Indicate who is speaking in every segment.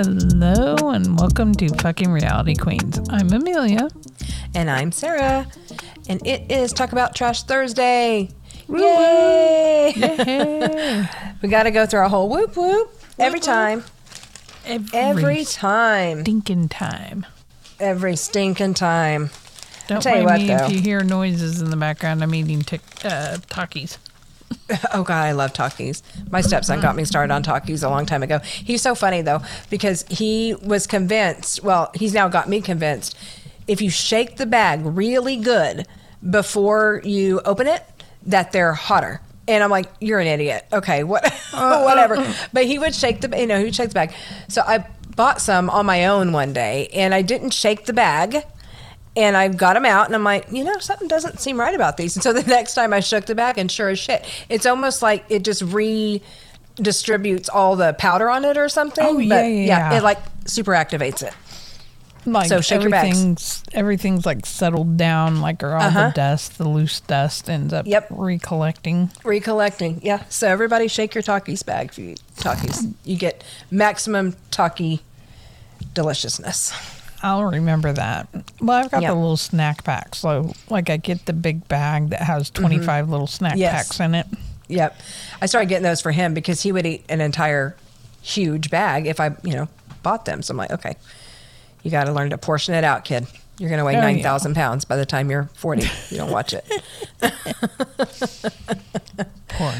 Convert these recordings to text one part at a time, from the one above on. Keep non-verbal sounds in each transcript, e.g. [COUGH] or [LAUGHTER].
Speaker 1: Hello and welcome to Fucking Reality Queens. I'm Amelia.
Speaker 2: And I'm Sarah. And it is Talk About Trash Thursday. Yay!
Speaker 1: Hey. [LAUGHS]
Speaker 2: we got to go through a whole whoop whoop every time.
Speaker 1: Every,
Speaker 2: Every time.
Speaker 1: stinking time.
Speaker 2: Every stinking time.
Speaker 1: Don't
Speaker 2: tell you what,
Speaker 1: me
Speaker 2: though.
Speaker 1: if you hear noises in the background. I'm eating tic- uh, Takis. [LAUGHS]
Speaker 2: Oh God, I love Takis. My stepson got me started on Takis a long time ago. He's so funny though because he was convinced. Well, he's now got me convinced. If you shake the bag really good before you open it, that they're hotter. And I'm like, you're an idiot. Okay, what, [LAUGHS] uh, uh, whatever. Uh. But he would shake the, you know, he would shake the bag. So I bought some on my own one day, and I didn't shake the bag and I got them out, and I'm like, you know, something doesn't seem right about these. And so the [LAUGHS] next time I shook the bag, and sure as shit, it's almost like it just redistributes all the powder on it or something.
Speaker 1: Oh, yeah, yeah, yeah.
Speaker 2: It like super activates it.
Speaker 1: Like
Speaker 2: So shake your bags.
Speaker 1: everything's everything's like settled down, like or all
Speaker 2: Uh-huh.
Speaker 1: the dust, the loose dust ends up
Speaker 2: Yep.
Speaker 1: recollecting.
Speaker 2: Recollecting, yeah. So everybody, shake your Takis bag if you eat Takis. You get maximum Taki deliciousness.
Speaker 1: I'll remember that. Well, I've got
Speaker 2: Yeah.
Speaker 1: the little snack pack, so like I get the big bag that has 25 little snack
Speaker 2: Mm-hmm. Yes.
Speaker 1: packs in it.
Speaker 2: Yep. I started getting those for him because he would eat an entire huge bag if I, you know, bought them. So I'm like, okay, you got to learn to portion it out, kid. You're going to weigh
Speaker 1: Oh, yeah.
Speaker 2: 9,000 pounds by the time you're 40. you don't watch it. [LAUGHS]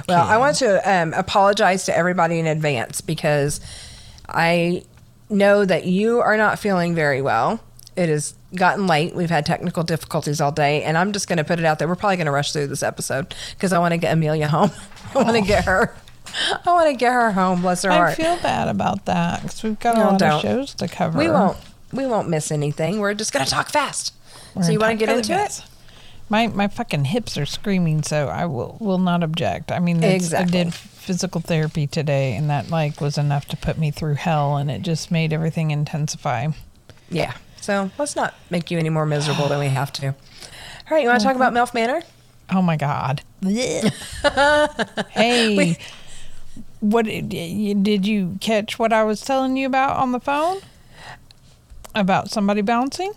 Speaker 2: Well, I want to um, apologize to everybody in advance because I know that you are not feeling very well. It has gotten late. We've had technical difficulties all day, and I'm just going to put it out there. We're probably going to rush through this episode because I want to get Amelia home. [LAUGHS] I want to get her. I want to get her home. Bless her
Speaker 1: I
Speaker 2: heart.
Speaker 1: feel bad about that because we've got a lot
Speaker 2: don't.
Speaker 1: of shows to cover.
Speaker 2: we won't. We won't miss anything. We're just going to talk fast.
Speaker 1: We're
Speaker 2: so you want to get into
Speaker 1: fast.
Speaker 2: it?
Speaker 1: My my fucking hips are screaming, so I will will not object. I mean,
Speaker 2: Exactly.
Speaker 1: I did physical therapy today, and that like was enough to put me through hell, and it just made everything intensify.
Speaker 2: Yeah. So let's not make you any more miserable than we have to. All right. You want to talk about MILF Manor?
Speaker 1: Oh my god! [LAUGHS] hey, what did you- did you catch? What I was telling you about on the phone about somebody bouncing?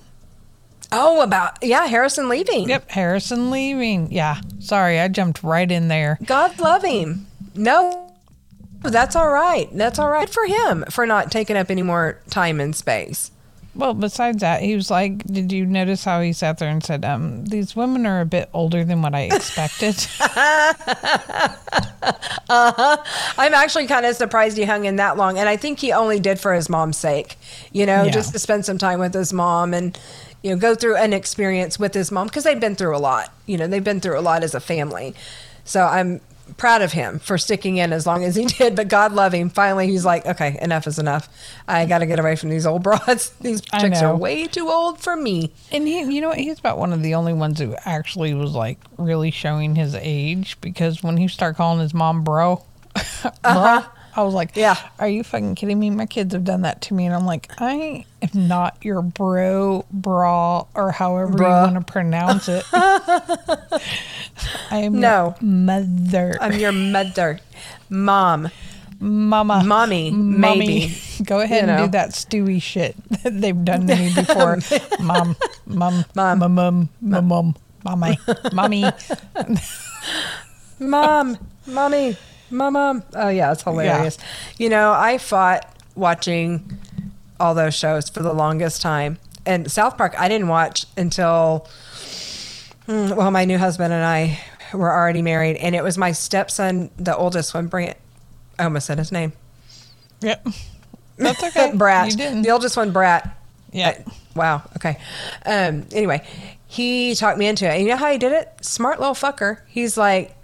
Speaker 2: Oh, about yeah, Harrison leaving.
Speaker 1: Yep, Harrison leaving. Yeah, sorry, I jumped right in there.
Speaker 2: God love him. No, that's all right. That's all right Good for him for not taking up any more time and space.
Speaker 1: Well, besides that, he was like, "Did you notice how he sat there and said, um, these women are a bit older than what I expected." [LAUGHS]
Speaker 2: I'm actually kind of surprised he hung in that long, and I think he only did for his mom's sake. You know,
Speaker 1: Yeah.
Speaker 2: just to spend some time with his mom and you know go through an experience with his mom because they've been through a lot. You know, they've been through a lot as a family. So I'm proud of him for sticking in as long as he [LAUGHS] did. But God love him. Finally, he's like, okay, enough is enough. I got to get away from these old broads. [LAUGHS] These chicks are way too old for me.
Speaker 1: and he, you know, what? he's about one of the only ones who actually was like really showing his age because when he started calling his mom bro, [LAUGHS] bro, I was like.
Speaker 2: Yeah.
Speaker 1: are you fucking kidding me? My kids have done that to me, and I'm like, I am not your bro, bra, or however
Speaker 2: Bruh.
Speaker 1: you want to pronounce it. [LAUGHS] I am
Speaker 2: No.
Speaker 1: your mother.
Speaker 2: I'm your mother, mom.
Speaker 1: Mama.
Speaker 2: Mommy,
Speaker 1: Mommy.
Speaker 2: maybe. [LAUGHS]
Speaker 1: Go ahead
Speaker 2: You
Speaker 1: and
Speaker 2: know.
Speaker 1: do that Stewie shit that they've done to me before. [LAUGHS] mom, mom,
Speaker 2: Mom.
Speaker 1: mom, mom, mom, mom, mommy, mommy.
Speaker 2: mom, mommy, mom. Oh yeah, it's hilarious. You know, I fought watching all those shows for the longest time, and South Park I didn't watch until hmm, well, my new husband and I were already married, and it was my stepson, the oldest one, Brant. I almost said his name.
Speaker 1: Yep. That's okay. [LAUGHS]
Speaker 2: Brat.
Speaker 1: You didn't.
Speaker 2: The oldest one, Brat.
Speaker 1: Yeah.
Speaker 2: Uh, wow. Okay. Um, anyway, he talked me into it. And you know how he did it? Smart little fucker. He's like,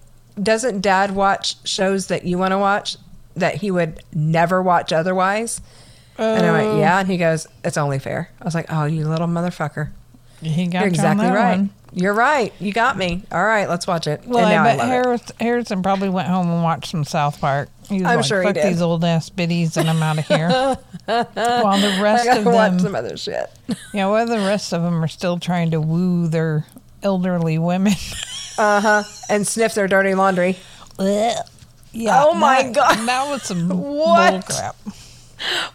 Speaker 2: doesn't dad watch shows that you want to watch that he would never watch otherwise? And I
Speaker 1: Oh.
Speaker 2: went, yeah. And he goes, it's only fair. I was like, oh, you little motherfucker.
Speaker 1: He got
Speaker 2: You're exactly right.
Speaker 1: one.
Speaker 2: You're right. You got me. All right, let's watch it.
Speaker 1: Well,
Speaker 2: and now
Speaker 1: I
Speaker 2: I,
Speaker 1: bet
Speaker 2: it.
Speaker 1: Harris, Harrison probably went home and watched some South Park. He was
Speaker 2: I'm
Speaker 1: like,
Speaker 2: sure he
Speaker 1: fuck
Speaker 2: did.
Speaker 1: these old ass biddies and I'm out of here. [LAUGHS] While the rest of
Speaker 2: watch
Speaker 1: them,
Speaker 2: some other shit.
Speaker 1: yeah, while the rest of them are still trying to woo their elderly women. [LAUGHS]
Speaker 2: Uh huh. And sniff their dirty laundry.
Speaker 1: yeah.
Speaker 2: Oh my God.
Speaker 1: That was some [LAUGHS]
Speaker 2: What?
Speaker 1: bull crap.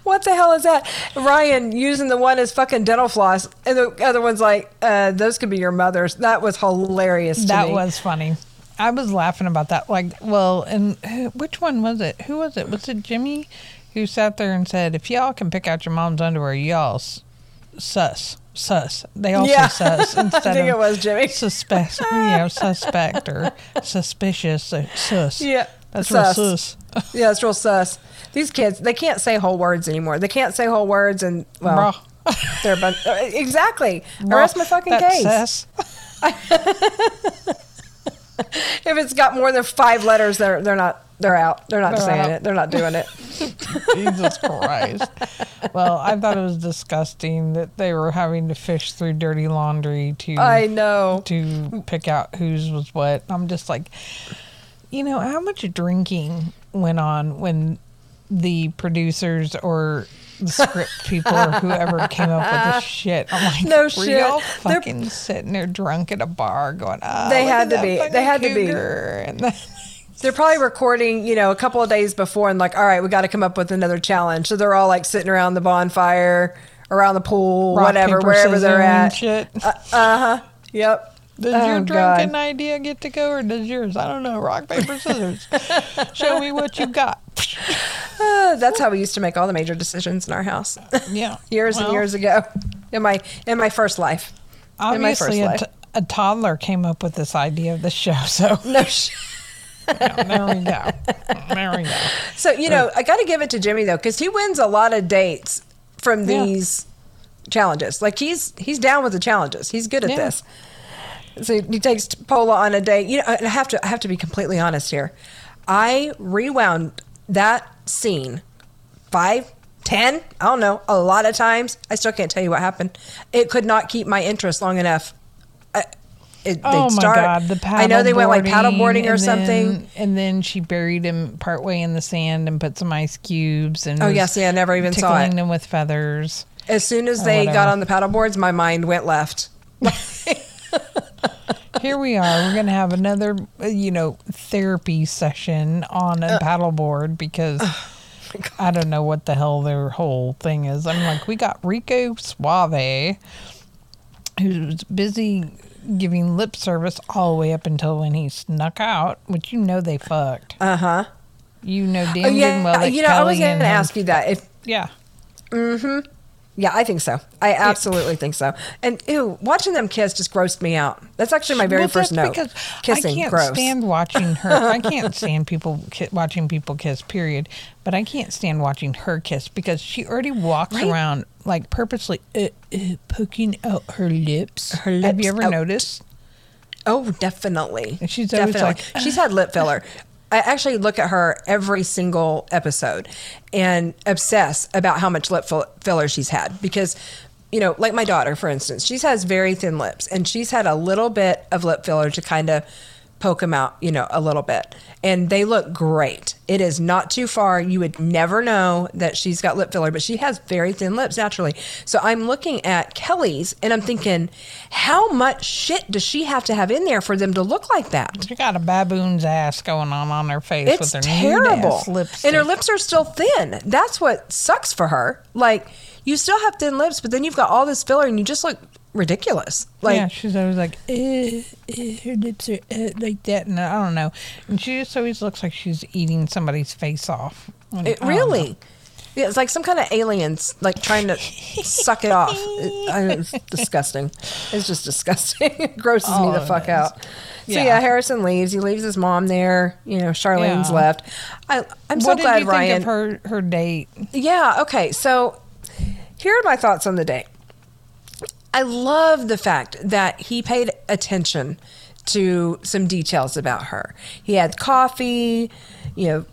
Speaker 2: What the hell is that? Ryan using the one as fucking dental floss, and the other one's like, uh, "Those could be your mother's." That was hilarious. To
Speaker 1: That
Speaker 2: me.
Speaker 1: was funny. I was laughing about that. Like, well, and who- which one was it? Who was it? Was it Jimmy who sat there and said, "If y'all can pick out your mom's underwear, y'all s- sus sus." They all
Speaker 2: Yeah.
Speaker 1: say sus instead [LAUGHS]
Speaker 2: I think
Speaker 1: of
Speaker 2: it was Jimmy.
Speaker 1: suspect, you know, [LAUGHS] suspect or suspicious. uh, sus.
Speaker 2: Yeah,
Speaker 1: that's
Speaker 2: sus.
Speaker 1: real sus. [LAUGHS]
Speaker 2: Yeah, it's real sus. These kids, they can't say whole words anymore. They can't say whole words, and well,
Speaker 1: Bruh.
Speaker 2: they're a bunch. uh, exactly. Arrest my fucking
Speaker 1: That
Speaker 2: case.
Speaker 1: sus. [LAUGHS]
Speaker 2: If it's got more than five letters, they're they're not. They're out. They're not
Speaker 1: They're
Speaker 2: saying
Speaker 1: out.
Speaker 2: it. They're not doing it. [LAUGHS]
Speaker 1: Jesus Christ. Well, I thought it was disgusting that they were having to fish through dirty laundry to
Speaker 2: I know.
Speaker 1: to pick out whose was what. I'm just like, you know, how much drinking went on when the producers or the script people or whoever came up with this [LAUGHS] shit. I'm like,
Speaker 2: No shit. They're-
Speaker 1: fucking sitting there drunk at a bar going, oh,
Speaker 2: They had to be. They had to be.
Speaker 1: And [LAUGHS]
Speaker 2: They're probably recording, you know, a couple of days before, and like, all right, we got to come up with another challenge. So they're all like sitting around the bonfire, around the pool,
Speaker 1: rock,
Speaker 2: whatever,
Speaker 1: paper,
Speaker 2: wherever they're at.
Speaker 1: Shit.
Speaker 2: Uh huh. Yep.
Speaker 1: Does
Speaker 2: Oh,
Speaker 1: your
Speaker 2: God.
Speaker 1: drunken idea get to go, or does yours? I don't know. Rock, paper, scissors. [LAUGHS] Show me what you got. [LAUGHS]
Speaker 2: Uh, that's how we used to make all the major decisions in our house [LAUGHS]
Speaker 1: Yeah,
Speaker 2: years and years ago in my in my first life. in my first
Speaker 1: Obviously, a,
Speaker 2: life.
Speaker 1: t- a toddler came up with this idea of the show. So
Speaker 2: No. Sh-
Speaker 1: yeah, there we go. There we go.
Speaker 2: so you know, I got to give it to Jimmy though, because he wins a lot of dates from
Speaker 1: Yeah.
Speaker 2: these challenges. Like he's he's down with the challenges. He's good at
Speaker 1: Yeah.
Speaker 2: this. So he takes Pola on a date. You know, and I have to I have to be completely honest here. I rewound that scene five, ten, I don't know, a lot of times. I still can't tell you what happened. It could not keep my interest long enough. I, it,
Speaker 1: Oh my
Speaker 2: start-
Speaker 1: god, the paddle
Speaker 2: I know they went like paddle boarding or something.
Speaker 1: then- and then she buried him partway in the sand and put some ice cubes and
Speaker 2: Oh,
Speaker 1: yes,
Speaker 2: yeah, I never even saw it.
Speaker 1: tickling them with feathers.
Speaker 2: As soon as they got on the paddle boards, my mind went left. [LAUGHS]
Speaker 1: Here we are. We're gonna have another, uh, you know, therapy session on
Speaker 2: Uh,
Speaker 1: a paddleboard because I don't know what the hell their whole thing is. I'm like, we got Rico Suave, who's busy giving lip service all the way up until when he snuck out, which you know they fucked.
Speaker 2: Uh huh.
Speaker 1: You know damn
Speaker 2: Oh, yeah,
Speaker 1: well
Speaker 2: you know, I was
Speaker 1: Kelly
Speaker 2: going to ask you that. If
Speaker 1: Yeah.
Speaker 2: Yeah, I think so. I absolutely think so. And ew, watching them kiss just grossed me out. That's actually my very
Speaker 1: Well,
Speaker 2: first note.
Speaker 1: Because
Speaker 2: Kissing,
Speaker 1: I can't
Speaker 2: gross.
Speaker 1: stand watching her. [LAUGHS] I can't stand people ki- watching people kiss. Period. But I can't stand watching her kiss because she already walks
Speaker 2: Right.
Speaker 1: around like purposely uh, uh, poking out her lips.
Speaker 2: Her
Speaker 1: Have
Speaker 2: lips
Speaker 1: you ever
Speaker 2: out.
Speaker 1: noticed?
Speaker 2: Oh, definitely.
Speaker 1: And she's
Speaker 2: definitely.
Speaker 1: like,
Speaker 2: she's had lip filler. [LAUGHS] [LAUGHS] I actually look at her every single episode and obsess about how much lip filler she's had because, you know, like my daughter, for instance, she has very thin lips and she's had a little bit of lip filler to kind of poke them out, you know, a little bit. And they look great. It is not too far. You would never know that she's got lip filler, but she has very thin lips naturally. So I'm looking at Kelly's and I'm thinking, how much shit does she have to have in there for them to look like that?
Speaker 1: She got a baboon's ass going on on her face
Speaker 2: It's
Speaker 1: with her
Speaker 2: terrible.
Speaker 1: nude-ass.
Speaker 2: And her lips are still thin. That's what sucks for her. Like, you still have thin lips, but then you've got all this filler and you just look ridiculous. Like,
Speaker 1: yeah, she's always like, eh, eh, her lips are eh, like that, and I don't know. And she just always looks like she's eating somebody's face off. And
Speaker 2: It
Speaker 1: I don't know.
Speaker 2: really. Yeah, it's like some kind of aliens like trying to suck it off. [LAUGHS] It, I, it's disgusting. It's just disgusting. [LAUGHS] it grosses me
Speaker 1: Oh,
Speaker 2: the fuck out. So
Speaker 1: Yeah.
Speaker 2: Harrison leaves. He leaves his mom there. You know, Charlene's
Speaker 1: Yeah.
Speaker 2: left. I, I'm so
Speaker 1: what
Speaker 2: glad
Speaker 1: did you
Speaker 2: Ryan.
Speaker 1: think of her her date?
Speaker 2: Yeah, okay. So here are my thoughts on the day. I love the fact that he paid attention to some details about her. He had coffee, you know,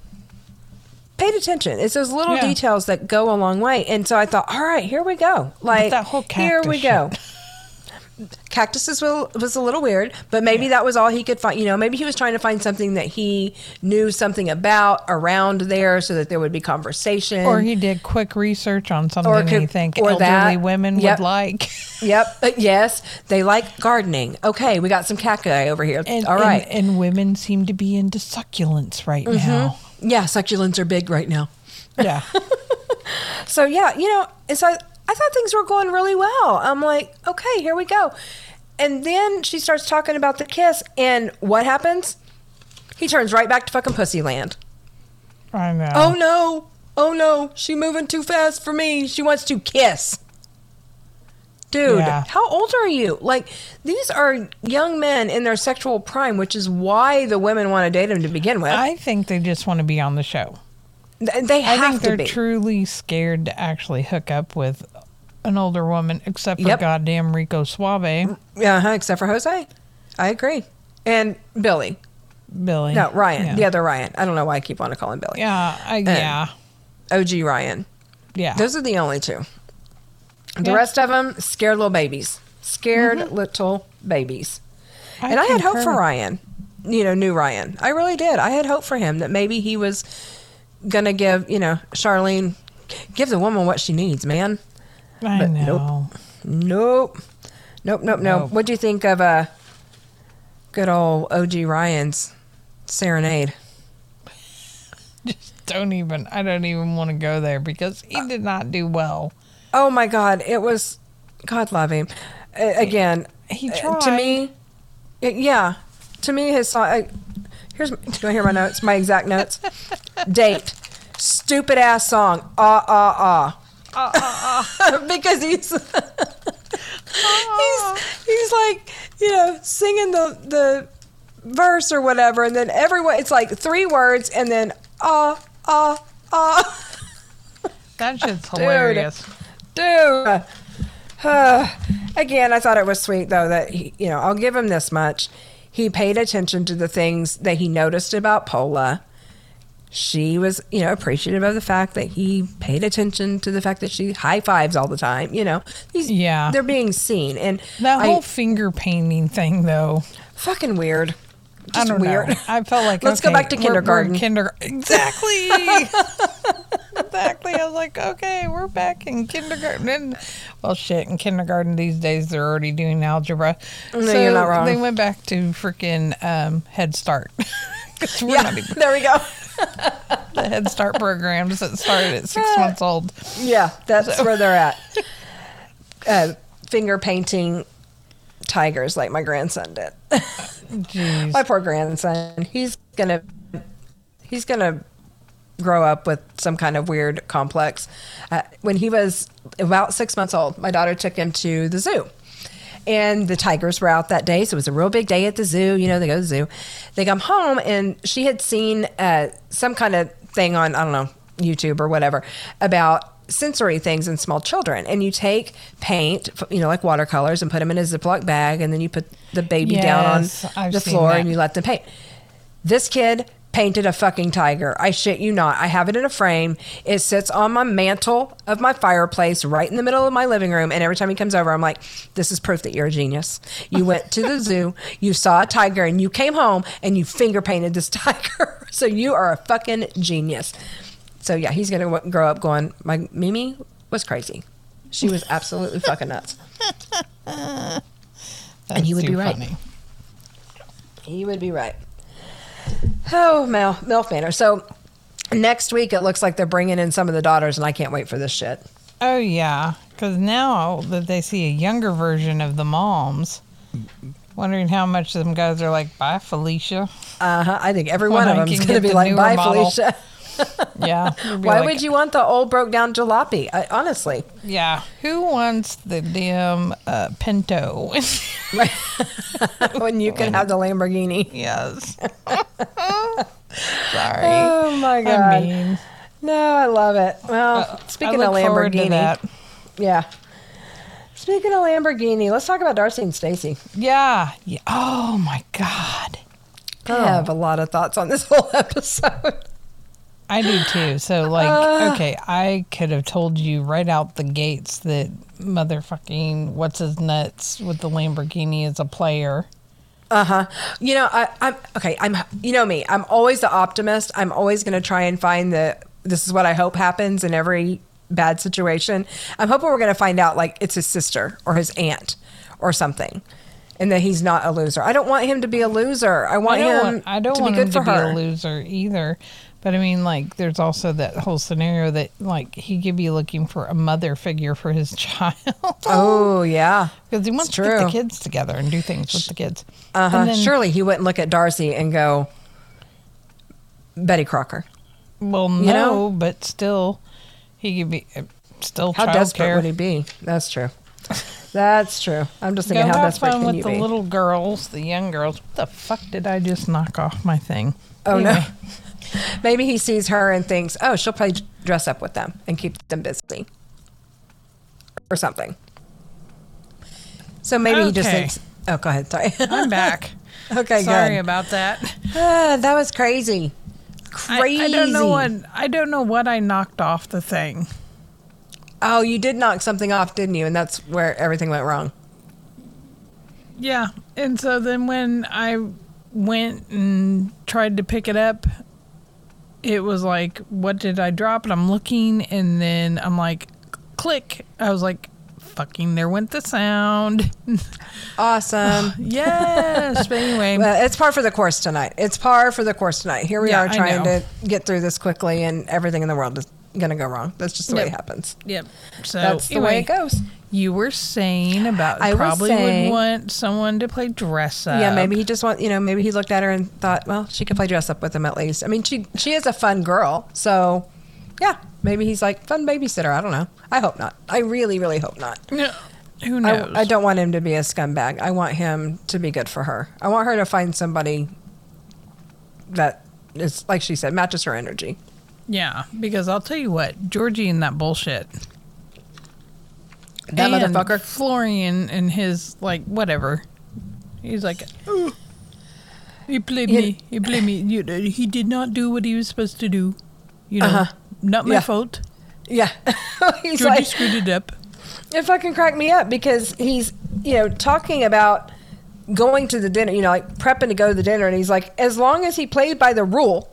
Speaker 2: paid attention. It's those little
Speaker 1: Yeah.
Speaker 2: details that go a long way. And so I thought, all right, here we go. Like
Speaker 1: that whole
Speaker 2: here we go.
Speaker 1: Cactus
Speaker 2: Cactuses was, was a little weird, but maybe that was all he could find. You know, maybe he was trying to find something that he knew something about around there so that there would be conversation.
Speaker 1: Or he did quick research on something he
Speaker 2: could-
Speaker 1: think
Speaker 2: or
Speaker 1: elderly
Speaker 2: that.
Speaker 1: women
Speaker 2: Yep.
Speaker 1: would like.
Speaker 2: Yep. [LAUGHS] Uh, yes, they like gardening. Okay, we got some cacti over here.
Speaker 1: And,
Speaker 2: All right.
Speaker 1: And, and women seem to be into succulents right
Speaker 2: Mm-hmm.
Speaker 1: now.
Speaker 2: yeah, succulents are big right now.
Speaker 1: Yeah. [LAUGHS]
Speaker 2: So yeah, you know, and so I, I thought things were going really well. I'm like, okay, here we go. And then she starts talking about the kiss, and what happens? He turns right back to fucking Pussyland.
Speaker 1: I know.
Speaker 2: Oh no! Oh no! She moving too fast for me. She wants to kiss. Dude,
Speaker 1: Yeah.
Speaker 2: how old are you? Like, these are young men in their sexual prime, which is why the women want to date him to begin with.
Speaker 1: I think they just want to be on the show.
Speaker 2: Th- they
Speaker 1: I
Speaker 2: have
Speaker 1: think
Speaker 2: to
Speaker 1: they're
Speaker 2: be.
Speaker 1: truly scared to actually hook up with an older woman, except for
Speaker 2: Yep.
Speaker 1: goddamn Rico Suave,
Speaker 2: Yeah, huh, except for Jose. I agree. And Billy.
Speaker 1: Billy.
Speaker 2: No, Ryan.
Speaker 1: Yeah.
Speaker 2: The other Ryan. I don't know why I keep wanting to call him Billy.
Speaker 1: Yeah, I, yeah,
Speaker 2: OG Ryan.
Speaker 1: yeah.
Speaker 2: Those are the only two. The
Speaker 1: Yeah.
Speaker 2: rest of them, scared little babies. Scared mm-hmm. little babies. And I had hope for
Speaker 1: concur.
Speaker 2: Ryan. You know, new Ryan. I really did. I had hope for him that maybe he was gonna give, you know, Charlene give the woman what she needs, man.
Speaker 1: I
Speaker 2: but
Speaker 1: know.
Speaker 2: nope. Nope. Nope, nope, no.
Speaker 1: Nope.
Speaker 2: What do you think of uh good old OG Ryan's serenade?
Speaker 1: Just don't even. I don't even want to go there because he did not do well.
Speaker 2: Oh my god, it was God love him. A- again,
Speaker 1: He
Speaker 2: uh,
Speaker 1: tried.
Speaker 2: to me yeah. To me his song I, here's do you want to hear my notes? My exact notes. [LAUGHS] Date. Stupid ass song. Ah ah ah. [LAUGHS] because he's [LAUGHS] he's he's like, you know, singing the the verse or whatever and then everyone it's like three words and then ah ah ah [LAUGHS]
Speaker 1: That shit's hilarious.
Speaker 2: dude. Uh, [SIGHS] again, I thought it was sweet though that he, you know, I'll give him this much. He paid attention to the things that he noticed about Pola. She was, you know, appreciative of the fact that he paid attention to the fact that she high fives all the time. You know, These,
Speaker 1: Yeah.
Speaker 2: they're being seen, and
Speaker 1: That
Speaker 2: I-
Speaker 1: whole finger painting thing, though.
Speaker 2: fucking weird.
Speaker 1: I don't
Speaker 2: weird.
Speaker 1: know. I felt like
Speaker 2: Let's go back to kindergarten.
Speaker 1: Kinder exactly. [LAUGHS] exactly. I was like, okay, we're back in kindergarten. And, well, shit, in kindergarten these days they're already doing algebra.
Speaker 2: No, you're not wrong.
Speaker 1: They went back to freaking um, Head Start. [LAUGHS]
Speaker 2: Yeah,
Speaker 1: even
Speaker 2: there we go. [LAUGHS]
Speaker 1: the Head Start programs that started at six months old.
Speaker 2: Yeah, that's where they're at. Uh, finger painting tigers like my grandson did.
Speaker 1: Jeez. [LAUGHS]
Speaker 2: my poor grandson. He's gonna he's gonna grow up with some kind of weird complex. Uh, when he was about six months old, my daughter took him to the zoo. And the tigers were out that day, so it was a real big day at the zoo. You know, they go to the zoo. They come home, and she had seen uh, some kind of thing on I don't know YouTube or whatever about sensory things in small children. And you take paint, you know, like watercolors, and put them in a Ziploc bag, and then you put the baby down on
Speaker 1: I've
Speaker 2: the floor,
Speaker 1: that.
Speaker 2: and you let them paint. This kid painted a fucking tiger. I shit you not. I have it in a frame. It sits on my mantle of my fireplace right in the middle of my living room. And every time he comes over, I'm like, this is proof that you're a genius. You went to the zoo, you saw a tiger, and you came home and you finger painted this [LAUGHS] tiger. so you are a fucking genius. So yeah, he's going to grow up going, my Mimi was crazy. She was absolutely fucking nuts. [LAUGHS]
Speaker 1: That's
Speaker 2: he would be
Speaker 1: too
Speaker 2: right.
Speaker 1: funny.
Speaker 2: He would be right. Oh, Mel, MILF Manor. So next week, it looks like they're bringing in some of the daughters, and I can't wait for this shit.
Speaker 1: Oh yeah, because now that they see a younger version of the moms, wondering how much of them guys are like, "Bye, Felicia."
Speaker 2: Uh huh. I think every one of them is going to be like, bye,
Speaker 1: model."
Speaker 2: Felicia. [LAUGHS]
Speaker 1: Yeah.
Speaker 2: Why
Speaker 1: like,
Speaker 2: would you want the old broke down jalopy? I, honestly.
Speaker 1: Yeah. Who wants the damn uh, Pinto? [LAUGHS]
Speaker 2: when you can have the Lamborghini.
Speaker 1: yes. [LAUGHS] Sorry.
Speaker 2: Oh, my God.
Speaker 1: I mean,
Speaker 2: no, I love it. Well, speaking
Speaker 1: I
Speaker 2: of Lamborghini.
Speaker 1: that.
Speaker 2: Yeah. Speaking of Lamborghini, let's talk about Darcey and Stacey.
Speaker 1: Yeah. yeah. Oh my God.
Speaker 2: I have a lot of thoughts on this whole episode.
Speaker 1: I do too. So, like,
Speaker 2: Uh.
Speaker 1: okay, I could have told you right out the gates that motherfucking what's his nuts with the Lamborghini is a player.
Speaker 2: Uh huh. You know, I, I'm okay. I'm, you know me. I'm always the optimist. I'm always going to try and find the. This is what I hope happens in every bad situation. I'm hoping we're going to find out like it's his sister or his aunt or something, and that he's not a loser. I don't want him to be a loser. I want
Speaker 1: I
Speaker 2: him
Speaker 1: want, I don't
Speaker 2: to
Speaker 1: want
Speaker 2: be good
Speaker 1: him
Speaker 2: for
Speaker 1: to
Speaker 2: her.
Speaker 1: be a loser either. But I mean, like, there's also that whole scenario that, like, he could be looking for a mother figure for his [LAUGHS] child.
Speaker 2: Oh yeah.
Speaker 1: Because he wants to get the kids together and do things with the kids.
Speaker 2: Uh huh.
Speaker 1: And then-
Speaker 2: Surely he wouldn't look at Darcey and go, Betty Crocker.
Speaker 1: Well, no,
Speaker 2: know?
Speaker 1: but still, he could be uh, still
Speaker 2: How
Speaker 1: child
Speaker 2: desperate
Speaker 1: care.
Speaker 2: would he be? That's true. That's true. I'm just
Speaker 1: Go
Speaker 2: thinking, how
Speaker 1: have
Speaker 2: desperate
Speaker 1: fun
Speaker 2: can
Speaker 1: with
Speaker 2: you
Speaker 1: the
Speaker 2: be?
Speaker 1: little girls, the young girls. What the fuck did I just knock off my thing?
Speaker 2: Oh
Speaker 1: Anyway,
Speaker 2: no. [LAUGHS] Maybe he sees her and thinks, oh, she'll probably dress up with them and keep them busy, or something. So maybe he just
Speaker 1: Okay.
Speaker 2: thinks. Oh, go ahead. Sorry.
Speaker 1: I'm [LAUGHS] back.
Speaker 2: okay,
Speaker 1: Sorry
Speaker 2: good.
Speaker 1: about that.
Speaker 2: Ah, that was crazy.
Speaker 1: I,
Speaker 2: Crazy.
Speaker 1: I don't know what I don't know what I knocked off the thing.
Speaker 2: Oh, you did knock something off, didn't you? And that's where everything went wrong.
Speaker 1: Yeah, and so then when I went and tried to pick it up, it was like, "What did I drop?" And I'm looking, and then I'm like, "Click!" I was like, "Fucking!" There went the sound.
Speaker 2: Awesome. [LAUGHS]
Speaker 1: yes, but anyway,
Speaker 2: Well, it's par for the course tonight. It's par for the course tonight. Here we
Speaker 1: Yeah,
Speaker 2: are trying to get through this quickly, and everything in the world is to go wrong. That's just the way it happens.
Speaker 1: Yep. So
Speaker 2: That's the way it goes.
Speaker 1: You were saying about
Speaker 2: I
Speaker 1: probably
Speaker 2: saying-
Speaker 1: would want someone to play dress up.
Speaker 2: Yeah, maybe he just want you know maybe he looked at her and thought, well, she could play dress up with him at least. I mean, she she is a fun girl, so yeah, maybe he's like fun babysitter. I don't know. I hope not. I really really hope not.
Speaker 1: No, who knows?
Speaker 2: I, I don't want him to be a scumbag. I want him to be good for her. I want her to find somebody that is like she said matches her energy.
Speaker 1: Yeah, because I'll tell you what, Georgi and that bullshit.
Speaker 2: That
Speaker 1: and
Speaker 2: motherfucker.
Speaker 1: Florian and his like whatever. He's like, "Oh, he played me. He played me. You, he did not do what he was supposed to do. You know,
Speaker 2: Uh-huh.
Speaker 1: not my
Speaker 2: Yeah.
Speaker 1: fault.
Speaker 2: Yeah, [LAUGHS] he's
Speaker 1: Georgi
Speaker 2: like
Speaker 1: screwed it up.
Speaker 2: it fucking cracked me up because he's you know talking about going to the dinner, you know, like prepping to go to the dinner, and he's like, as long as he played by the rule,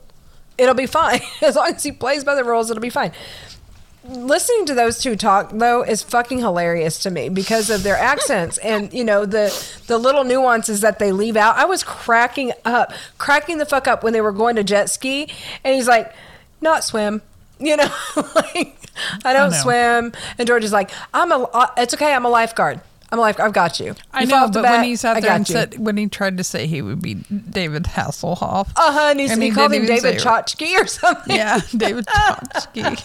Speaker 2: it'll be fine. [LAUGHS] as long as he plays by the rules, it'll be fine. Listening to those two talk though is fucking hilarious to me because of their accents and you know the the little nuances that they leave out. I was cracking up, cracking the fuck up when they were going to jet ski, and he's like, "Not swim," you know, [LAUGHS] like I don't
Speaker 1: know.
Speaker 2: swim. And George is like, "I'm a, uh, it's okay, I'm a lifeguard. I'm a life. I've got you."
Speaker 1: I
Speaker 2: You
Speaker 1: know, but when he sat there and
Speaker 2: you.
Speaker 1: said, when he tried to say he would be David Hasselhoff.
Speaker 2: Uh huh. And,
Speaker 1: and
Speaker 2: he,
Speaker 1: he
Speaker 2: called him David. Chotchke or something.
Speaker 1: Yeah, [LAUGHS] David Trotsky.
Speaker 2: I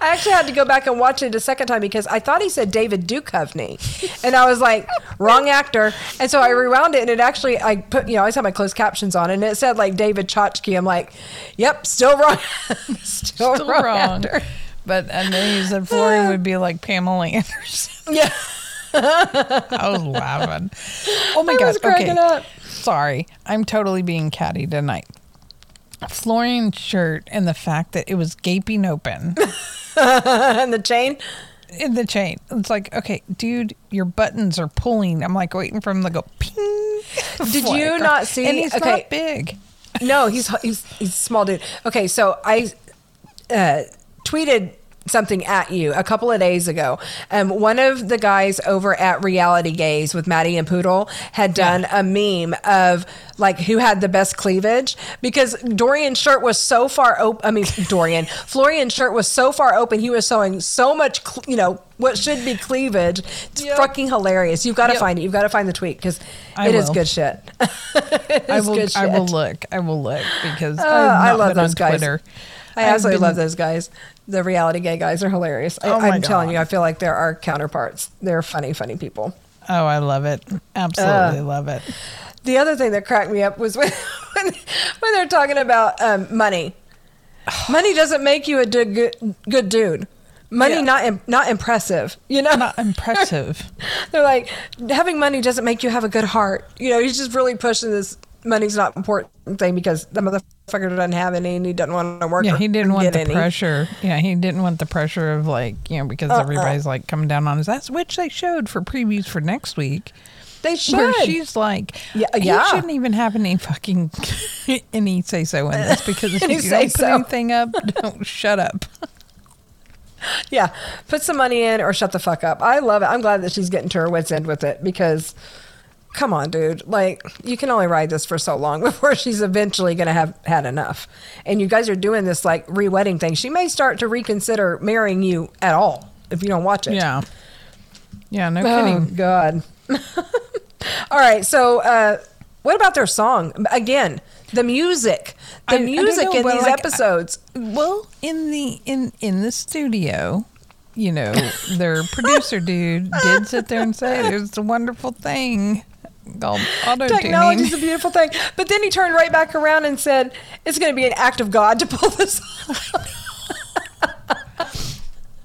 Speaker 2: actually had to go back and watch it a second time because I thought he said David Duchovny, and I was like, wrong actor. And so I rewound it, and it actually I put you know I always have my closed captions on, and it said like David Chotchke. I'm like, yep, still wrong, [LAUGHS] still,
Speaker 1: Still
Speaker 2: wrong.
Speaker 1: wrong.
Speaker 2: actor.
Speaker 1: But and then he said Florian would be like Pamela Anderson.
Speaker 2: Yeah, [LAUGHS]
Speaker 1: I was laughing. [LAUGHS] Oh my
Speaker 2: I was
Speaker 1: okay,
Speaker 2: up.
Speaker 1: sorry, I'm totally being catty tonight. Florian's shirt and the fact that it was gaping open [LAUGHS]
Speaker 2: and the chain.
Speaker 1: in the chain. It's like, okay, dude, your buttons are pulling. I'm like waiting for him to go ping. [LAUGHS]
Speaker 2: Did you not see-
Speaker 1: And he's
Speaker 2: okay.
Speaker 1: not big.
Speaker 2: No, he's he's he's a small dude. Okay, so I uh, tweeted something at you a couple of days ago. Um, one of the guys over at Reality Gaze with Maddie and Poodle had done a meme of like who had the best cleavage because Dorian's shirt was so far open. I mean, [LAUGHS] Dorian Florian's shirt was so far open. He was showing so much, cle you know, what should be cleavage. It's
Speaker 1: Yep.
Speaker 2: fucking hilarious. You've got to
Speaker 1: Yep.
Speaker 2: find it. You've got to find the tweet because it is
Speaker 1: will.
Speaker 2: good shit. It [LAUGHS]
Speaker 1: I will.
Speaker 2: good
Speaker 1: I will look. I will look because
Speaker 2: Uh, I love those guys.
Speaker 1: Twitter.
Speaker 2: I absolutely
Speaker 1: been-
Speaker 2: love those guys. The reality gay guys are hilarious. I,
Speaker 1: oh
Speaker 2: I'm telling you, I feel like they're our counterparts. They're funny, funny people.
Speaker 1: Oh, I love it. Absolutely
Speaker 2: Uh.
Speaker 1: love it.
Speaker 2: The other thing that cracked me up was [LAUGHS] when when, when they're talking about um, money. [SIGHS] Money doesn't make you a good, good dude. Money
Speaker 1: Yeah.
Speaker 2: not im- not impressive. You know,
Speaker 1: Not impressive. [LAUGHS]
Speaker 2: they're like having money doesn't make you have a good heart. You know, he's just really pushing this money's not important thing because the motherfucker doesn't have any and he doesn't want to work.
Speaker 1: Yeah, he didn't want the
Speaker 2: any.
Speaker 1: pressure. Yeah, he didn't want the pressure of like you know because
Speaker 2: Uh-uh.
Speaker 1: everybody's like coming down on his ass, which they showed for previews for next week.
Speaker 2: They should.
Speaker 1: Where she's like,
Speaker 2: Yeah,
Speaker 1: yeah, shouldn't even have any fucking [LAUGHS] any say so in this [LAUGHS] because if you don't put anything up, [LAUGHS] don't shut up.
Speaker 2: Yeah, put some money in or shut the fuck up. I love it. I'm glad that she's getting to her wits end with it because come on, dude. Like, you can only ride this for so long [LAUGHS] before she's eventually going to have had enough. And you guys are doing this like re-wedding thing. She may start to reconsider marrying you at all if you don't watch it.
Speaker 1: Yeah. Yeah, no
Speaker 2: Oh
Speaker 1: kidding.
Speaker 2: God. [LAUGHS] all right. So, uh, what about their song? Again, the music. The
Speaker 1: I- I
Speaker 2: music
Speaker 1: know,
Speaker 2: in these
Speaker 1: like,
Speaker 2: episodes.
Speaker 1: Well, in the in in the studio, you know, their producer dude did sit there and say there's a wonderful thing
Speaker 2: Technology is a beautiful thing. But then he turned right back around and said, it's going to be an act of God to pull this off.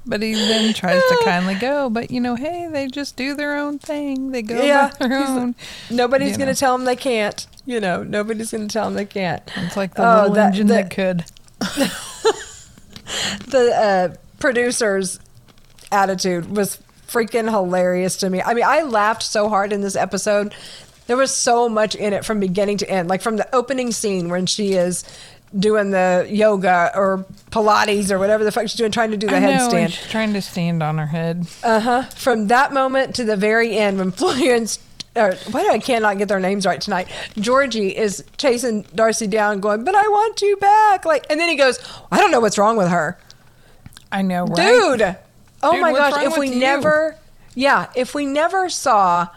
Speaker 1: But he then tries to [LAUGHS] kindly go, but you know, hey, they just do their own thing. They go
Speaker 2: Yeah,
Speaker 1: their own.
Speaker 2: Nobody's going to tell them they can't. You know, nobody's going to tell them they can't.
Speaker 1: It's like the
Speaker 2: Oh,
Speaker 1: little
Speaker 2: that-
Speaker 1: engine
Speaker 2: that-
Speaker 1: that could. [LAUGHS]
Speaker 2: the uh, producer's attitude was freaking hilarious to me. I mean, I laughed so hard in this episode. There was so much in it from beginning to end. Like from the opening scene when she is doing the yoga or Pilates or whatever the fuck she's doing, trying to do the headstand.
Speaker 1: she's trying to stand on her head.
Speaker 2: Uh huh. From that moment to the very end, when [LAUGHS] Florence, or why do I cannot get their names right tonight? Georgi is chasing Darcey down, going, "But I want you back!" Like, and then he goes, "I don't know what's wrong with her."
Speaker 1: I know, right?
Speaker 2: dude oh
Speaker 1: Dude,
Speaker 2: my gosh if we
Speaker 1: you?
Speaker 2: never yeah if we never saw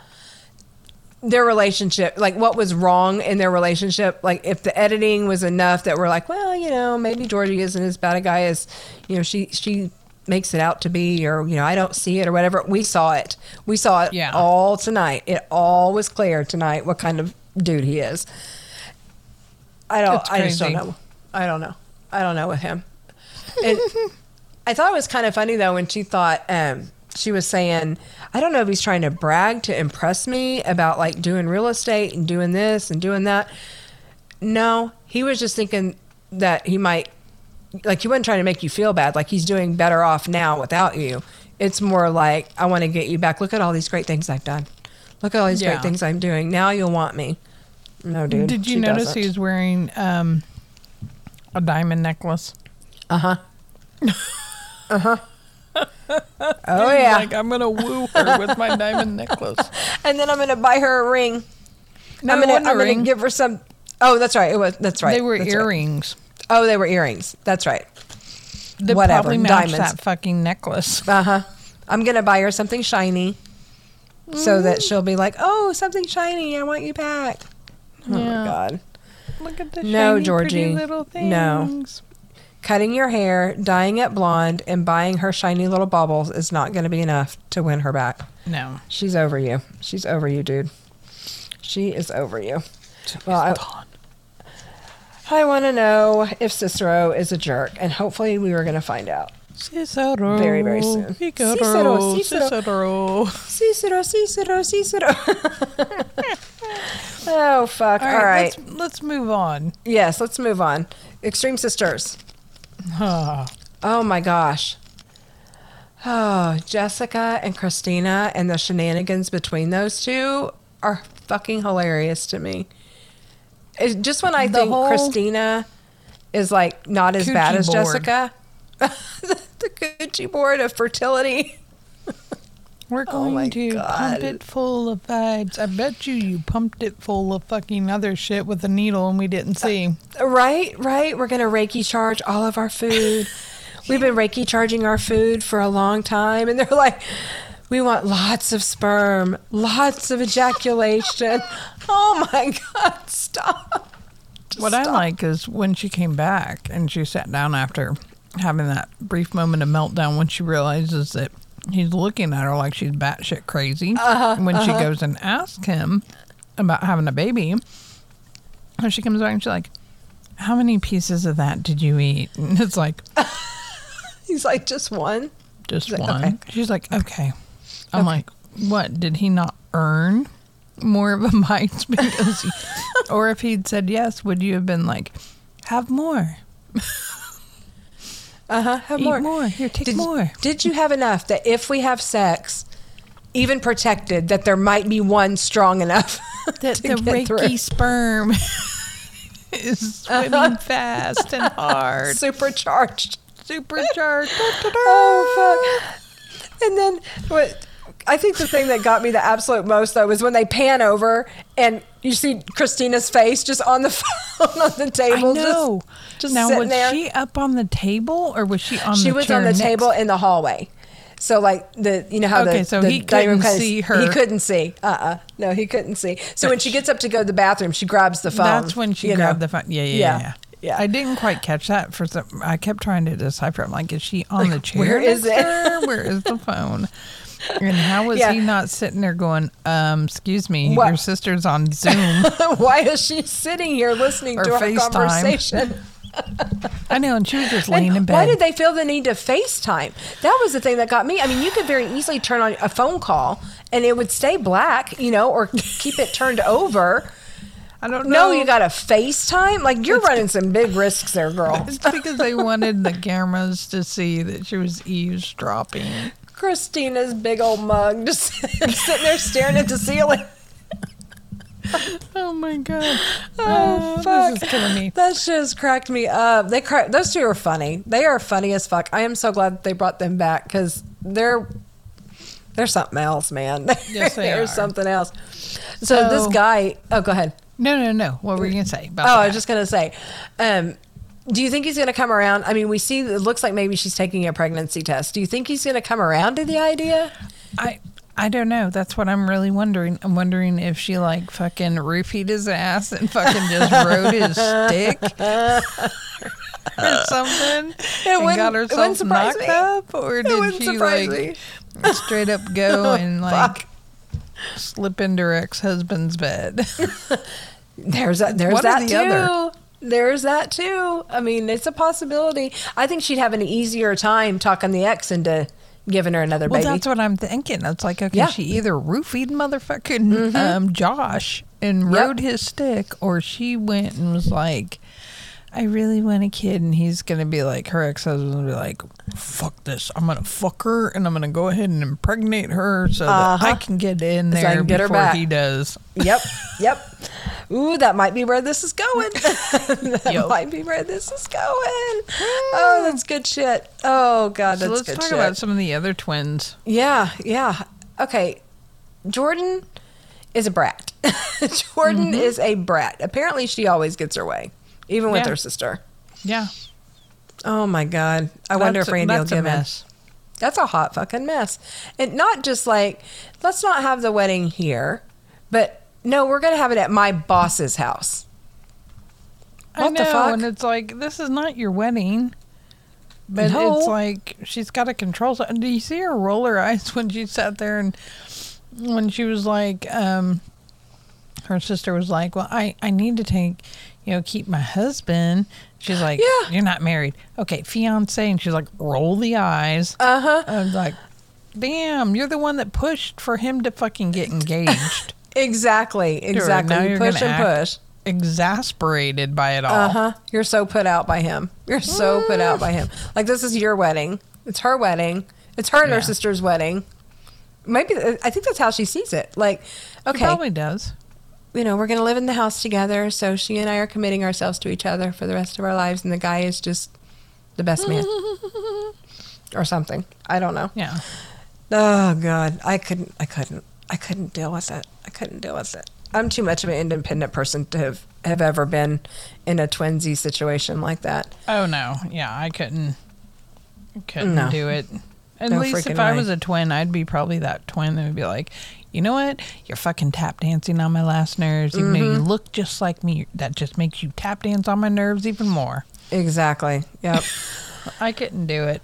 Speaker 2: their relationship like what was wrong in their relationship like if the editing was enough that we're like well you know maybe georgi isn't as bad a guy as you know she she makes it out to be or you know i don't see it or whatever. We saw it. We saw it
Speaker 1: Yeah.
Speaker 2: all tonight. It all was clear tonight what kind of dude he is. I don't i just don't know. I don't know. I don't know with him. And [LAUGHS] I thought it was kind of funny though when she thought um, she was saying, I don't know if he's trying to brag to impress me about like doing real estate and doing this and doing that. No, he was just thinking that he might, like, he wasn't trying to make you feel bad. Like, he's doing better off now without you. It's more like, I want to get you back. Look at all these great things I've done. Look at all these
Speaker 1: Yeah.
Speaker 2: great things I'm doing. Now you'll want me. No, dude.
Speaker 1: Did you notice
Speaker 2: doesn't.
Speaker 1: he was wearing um, a diamond necklace?
Speaker 2: Uh huh. [LAUGHS] uh huh. [LAUGHS] Oh, yeah.
Speaker 1: Like I'm gonna woo her with my diamond necklace. [LAUGHS]
Speaker 2: and then I'm gonna buy her a ring.
Speaker 1: No,
Speaker 2: I'm gonna, I'm gonna
Speaker 1: ring.
Speaker 2: give her some. Oh, that's right. It was. That's right.
Speaker 1: They were
Speaker 2: That's right.
Speaker 1: earrings.
Speaker 2: Oh, they were earrings. That's right.
Speaker 1: That
Speaker 2: Whatever,
Speaker 1: probably
Speaker 2: diamonds.
Speaker 1: that fucking necklace.
Speaker 2: Uh huh. I'm gonna buy her something shiny, so
Speaker 1: Mm-hmm.
Speaker 2: that she'll be like, "Oh, something shiny. I want you back." Oh my god.
Speaker 1: Look at the
Speaker 2: No,
Speaker 1: shiny,
Speaker 2: Georgi.
Speaker 1: pretty little
Speaker 2: No. Cutting your hair, dyeing it blonde, and buying her shiny little baubles is not going to be enough to win her back.
Speaker 1: No.
Speaker 2: She's over you. She's over you, dude. She is over you. Well, I, I want to know if Cicero is a jerk, and hopefully we are going to find out.
Speaker 1: Cicero.
Speaker 2: Very, very soon.
Speaker 1: Cicero.
Speaker 2: Cicero, Cicero.
Speaker 1: Cicero.
Speaker 2: Cicero, Cicero, Cicero. [LAUGHS] oh fuck!
Speaker 1: All
Speaker 2: All
Speaker 1: right,
Speaker 2: right.
Speaker 1: Let's, let's move on.
Speaker 2: Yes, let's move on. Extreme Sisters. [SIGHS] Oh my gosh. Oh, Jessica and Christina and the shenanigans between those two are fucking hilarious to me. It, just when I
Speaker 1: The
Speaker 2: think Christina is like not as bad as
Speaker 1: board.
Speaker 2: Jessica, [LAUGHS] the Gucci board of fertility. [LAUGHS]
Speaker 1: we're
Speaker 2: Oh
Speaker 1: going
Speaker 2: my
Speaker 1: to
Speaker 2: God.
Speaker 1: pump it full of vibes. I bet you you pumped it full of fucking other shit with a needle and we didn't uh, see.
Speaker 2: Right, right. We're going to Reiki charge all of our food. [LAUGHS] We've been Reiki charging our food for a long time. And they're like, we want lots of sperm, lots of ejaculation. [LAUGHS] oh my God, stop. Just
Speaker 1: What I like is when she came back and she sat down after having that brief moment of meltdown when she realizes that he's looking at her like she's batshit crazy.
Speaker 2: Uh-huh,
Speaker 1: when she goes and asks him about having a baby, and she comes back and she's like, How many pieces of that did you eat? [LAUGHS] And it's like, [LAUGHS]
Speaker 2: He's like, just one.
Speaker 1: Just
Speaker 2: like,
Speaker 1: one.
Speaker 2: "Okay."
Speaker 1: She's like, Okay. I'm like, What? Did he not earn more of a [LAUGHS] bite? because he, or if he'd said yes, would you have been like, Have more?
Speaker 2: Uh huh. Have
Speaker 1: Eat
Speaker 2: more.
Speaker 1: more. Here, take
Speaker 2: did,
Speaker 1: more.
Speaker 2: Did you have enough that if we have sex, even protected, that there might be one strong enough [LAUGHS]
Speaker 1: that the
Speaker 2: get through?
Speaker 1: Reiki sperm [LAUGHS] is swimming fast and [LAUGHS] hard,
Speaker 2: Supercharged.
Speaker 1: supercharged.
Speaker 2: Oh fuck! And then what? I think the thing that got me the absolute most though was when they pan over and you see Christina's face just on the [LAUGHS] phone on the table.
Speaker 1: I know.
Speaker 2: Just, just
Speaker 1: now
Speaker 2: sitting
Speaker 1: was
Speaker 2: there.
Speaker 1: she up on the table or was she on
Speaker 2: she
Speaker 1: the
Speaker 2: was on the
Speaker 1: next?
Speaker 2: table in the hallway. So like the you know how
Speaker 1: Okay,
Speaker 2: the,
Speaker 1: so
Speaker 2: the
Speaker 1: he couldn't
Speaker 2: kinda-
Speaker 1: see her.
Speaker 2: He couldn't see. Uh uh No, he couldn't see. So when she gets up to go to the bathroom, she grabs the phone.
Speaker 1: That's when she
Speaker 2: you know.
Speaker 1: grabbed the phone. Yeah, yeah,
Speaker 2: Yeah.
Speaker 1: yeah,
Speaker 2: Yeah.
Speaker 1: I didn't quite catch that for some. I kept trying to decipher. I'm like, is she on the chair?
Speaker 2: where is it?
Speaker 1: her? Where is the phone? [LAUGHS] And how was
Speaker 2: Yeah.
Speaker 1: he not sitting there going, um, excuse me,
Speaker 2: What?
Speaker 1: your sister's on Zoom? [LAUGHS]
Speaker 2: Why is she sitting here listening
Speaker 1: Or
Speaker 2: to our
Speaker 1: FaceTime.
Speaker 2: conversation? [LAUGHS]
Speaker 1: I know, and she was just laying in bed.
Speaker 2: why did they feel the need to FaceTime? That was the thing that got me. I mean, you could very easily turn on a phone call and it would stay black, you know, or keep it turned over.
Speaker 1: I don't know.
Speaker 2: No, you got to FaceTime? Like, you're running some big risks there, girl.
Speaker 1: It's because they wanted the cameras to see that she was eavesdropping.
Speaker 2: Christina's big old mug just [LAUGHS] sitting there staring at the ceiling.
Speaker 1: Oh my god!
Speaker 2: Oh, fuck.
Speaker 1: This is killing me.
Speaker 2: That just cracked me up. They cra- those two are funny. They are funny as fuck. I am so glad that they brought them back because they're they're something else, man. [LAUGHS]
Speaker 1: Yes, they
Speaker 2: are something else. So, this guy. Oh, go ahead.
Speaker 1: No, no, no. What were you gonna say? About
Speaker 2: Oh, I was just gonna say. Um, do you think he's gonna come around? I mean, we see it looks like maybe she's taking a pregnancy test. Do you think he's gonna come around to the idea?
Speaker 1: I I don't know. That's what I'm really wondering. I'm wondering if she like fucking roofied his ass and fucking just rode his stick [LAUGHS] or something and
Speaker 2: wouldn't-
Speaker 1: got
Speaker 2: it
Speaker 1: herself knocked
Speaker 2: me.
Speaker 1: up, or did she like straight up go [LAUGHS] oh, and like slip into her ex husband's bed? [LAUGHS]
Speaker 2: There's that. There's
Speaker 1: or
Speaker 2: that
Speaker 1: the
Speaker 2: too.
Speaker 1: other.
Speaker 2: There's that too. I mean, it's a possibility. I think she'd have an easier time talking the ex into giving her another
Speaker 1: Well,
Speaker 2: baby.
Speaker 1: that's what I'm thinking. It's like, okay,
Speaker 2: Yeah. Mm-hmm.
Speaker 1: she either roofied motherfucking um, Josh and
Speaker 2: Yep.
Speaker 1: rode his stick, or she went and was like, I really want a kid. And he's going to be like, her ex husband will be like, fuck this. I'm going to fuck her and I'm going to go ahead and impregnate her so that I
Speaker 2: Uh-huh.
Speaker 1: can get in
Speaker 2: So I
Speaker 1: there
Speaker 2: can get her
Speaker 1: before
Speaker 2: back.
Speaker 1: he does.
Speaker 2: Yep. [LAUGHS] Yep. Ooh, that might be where this is going. [LAUGHS] that
Speaker 1: Yup.
Speaker 2: might be where this is going. Oh, that's good shit. Oh God,
Speaker 1: So
Speaker 2: that's
Speaker 1: let's talk
Speaker 2: shit.
Speaker 1: about some of the other twins.
Speaker 2: Yeah, yeah. Okay. Jordan is a brat. [LAUGHS] Jordan is a brat. Apparently, she always gets her way, even with
Speaker 1: Yeah.
Speaker 2: her sister.
Speaker 1: Yeah.
Speaker 2: Oh my God. I wonder if
Speaker 1: That's a-
Speaker 2: Randy will
Speaker 1: that's a
Speaker 2: give in. That's a hot fucking mess. And not just like, let's not have the wedding here, but no, we're going to have it at my boss's house.
Speaker 1: I
Speaker 2: What
Speaker 1: know,
Speaker 2: the fuck?
Speaker 1: and it's like this is not your wedding. But
Speaker 2: No.
Speaker 1: it's like she's got to control. Do you see her roll her eyes [LAUGHS] when she sat there and when she was like, um, her sister was like, "Well, I I need to take, you know, keep my husband." She's like,
Speaker 2: Yeah.
Speaker 1: "You're not married, okay, fiance," and she's like, "Roll the eyes."
Speaker 2: Uh huh.
Speaker 1: I was like, "Damn, you're the one that pushed for him to fucking get engaged." [LAUGHS]
Speaker 2: Exactly. Exactly.
Speaker 1: now
Speaker 2: You
Speaker 1: you're
Speaker 2: push and push.
Speaker 1: Exasperated by it all.
Speaker 2: Uh huh. You're so put out by him. You're so put out by him. Like this is your wedding. It's her wedding. It's her and her sister's wedding. Maybe I think that's how she sees it. Like, okay,
Speaker 1: probably does.
Speaker 2: You know, we're gonna live in the house together. So she and I are committing ourselves to each other for the rest of our lives, and the guy is just the best man, [LAUGHS] or something. I don't know.
Speaker 1: Yeah.
Speaker 2: Oh God, I couldn't. I couldn't. I couldn't deal with it. I couldn't deal with it. I'm too much of an independent person to have have ever been in a twinsy situation like that.
Speaker 1: Oh no, yeah, I couldn't, couldn't
Speaker 2: No.
Speaker 1: do it. At
Speaker 2: No
Speaker 1: least if I
Speaker 2: way.
Speaker 1: was a twin, I'd be probably that twin that would be like, you know what, you're fucking tap dancing on my last nerves. Even though you
Speaker 2: Mm-hmm.
Speaker 1: look just like me, that just makes you tap dance on my nerves even more.
Speaker 2: Exactly. Yep. [LAUGHS]
Speaker 1: I couldn't do it.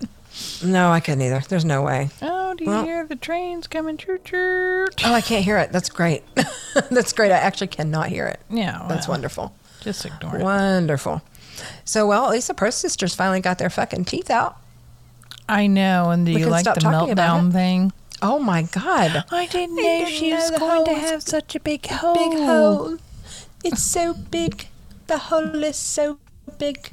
Speaker 2: no, I couldn't either. There's no way.
Speaker 1: Oh, do you
Speaker 2: Well-
Speaker 1: hear the trains coming? Choo choo.
Speaker 2: Oh, I can't hear it. That's great. [LAUGHS] That's great. I actually cannot hear it.
Speaker 1: Yeah,
Speaker 2: That's wonderful.
Speaker 1: Just ignore it.
Speaker 2: Wonderful. So, well, at least the Purse sisters finally got their fucking teeth out.
Speaker 1: I know. And do
Speaker 2: We
Speaker 1: you like the meltdown thing?
Speaker 2: Oh my God.
Speaker 1: I didn't
Speaker 2: I
Speaker 1: know
Speaker 2: didn't
Speaker 1: she
Speaker 2: know
Speaker 1: was going to have such a big hole.
Speaker 2: Big hole. It's so big. The hole is so big.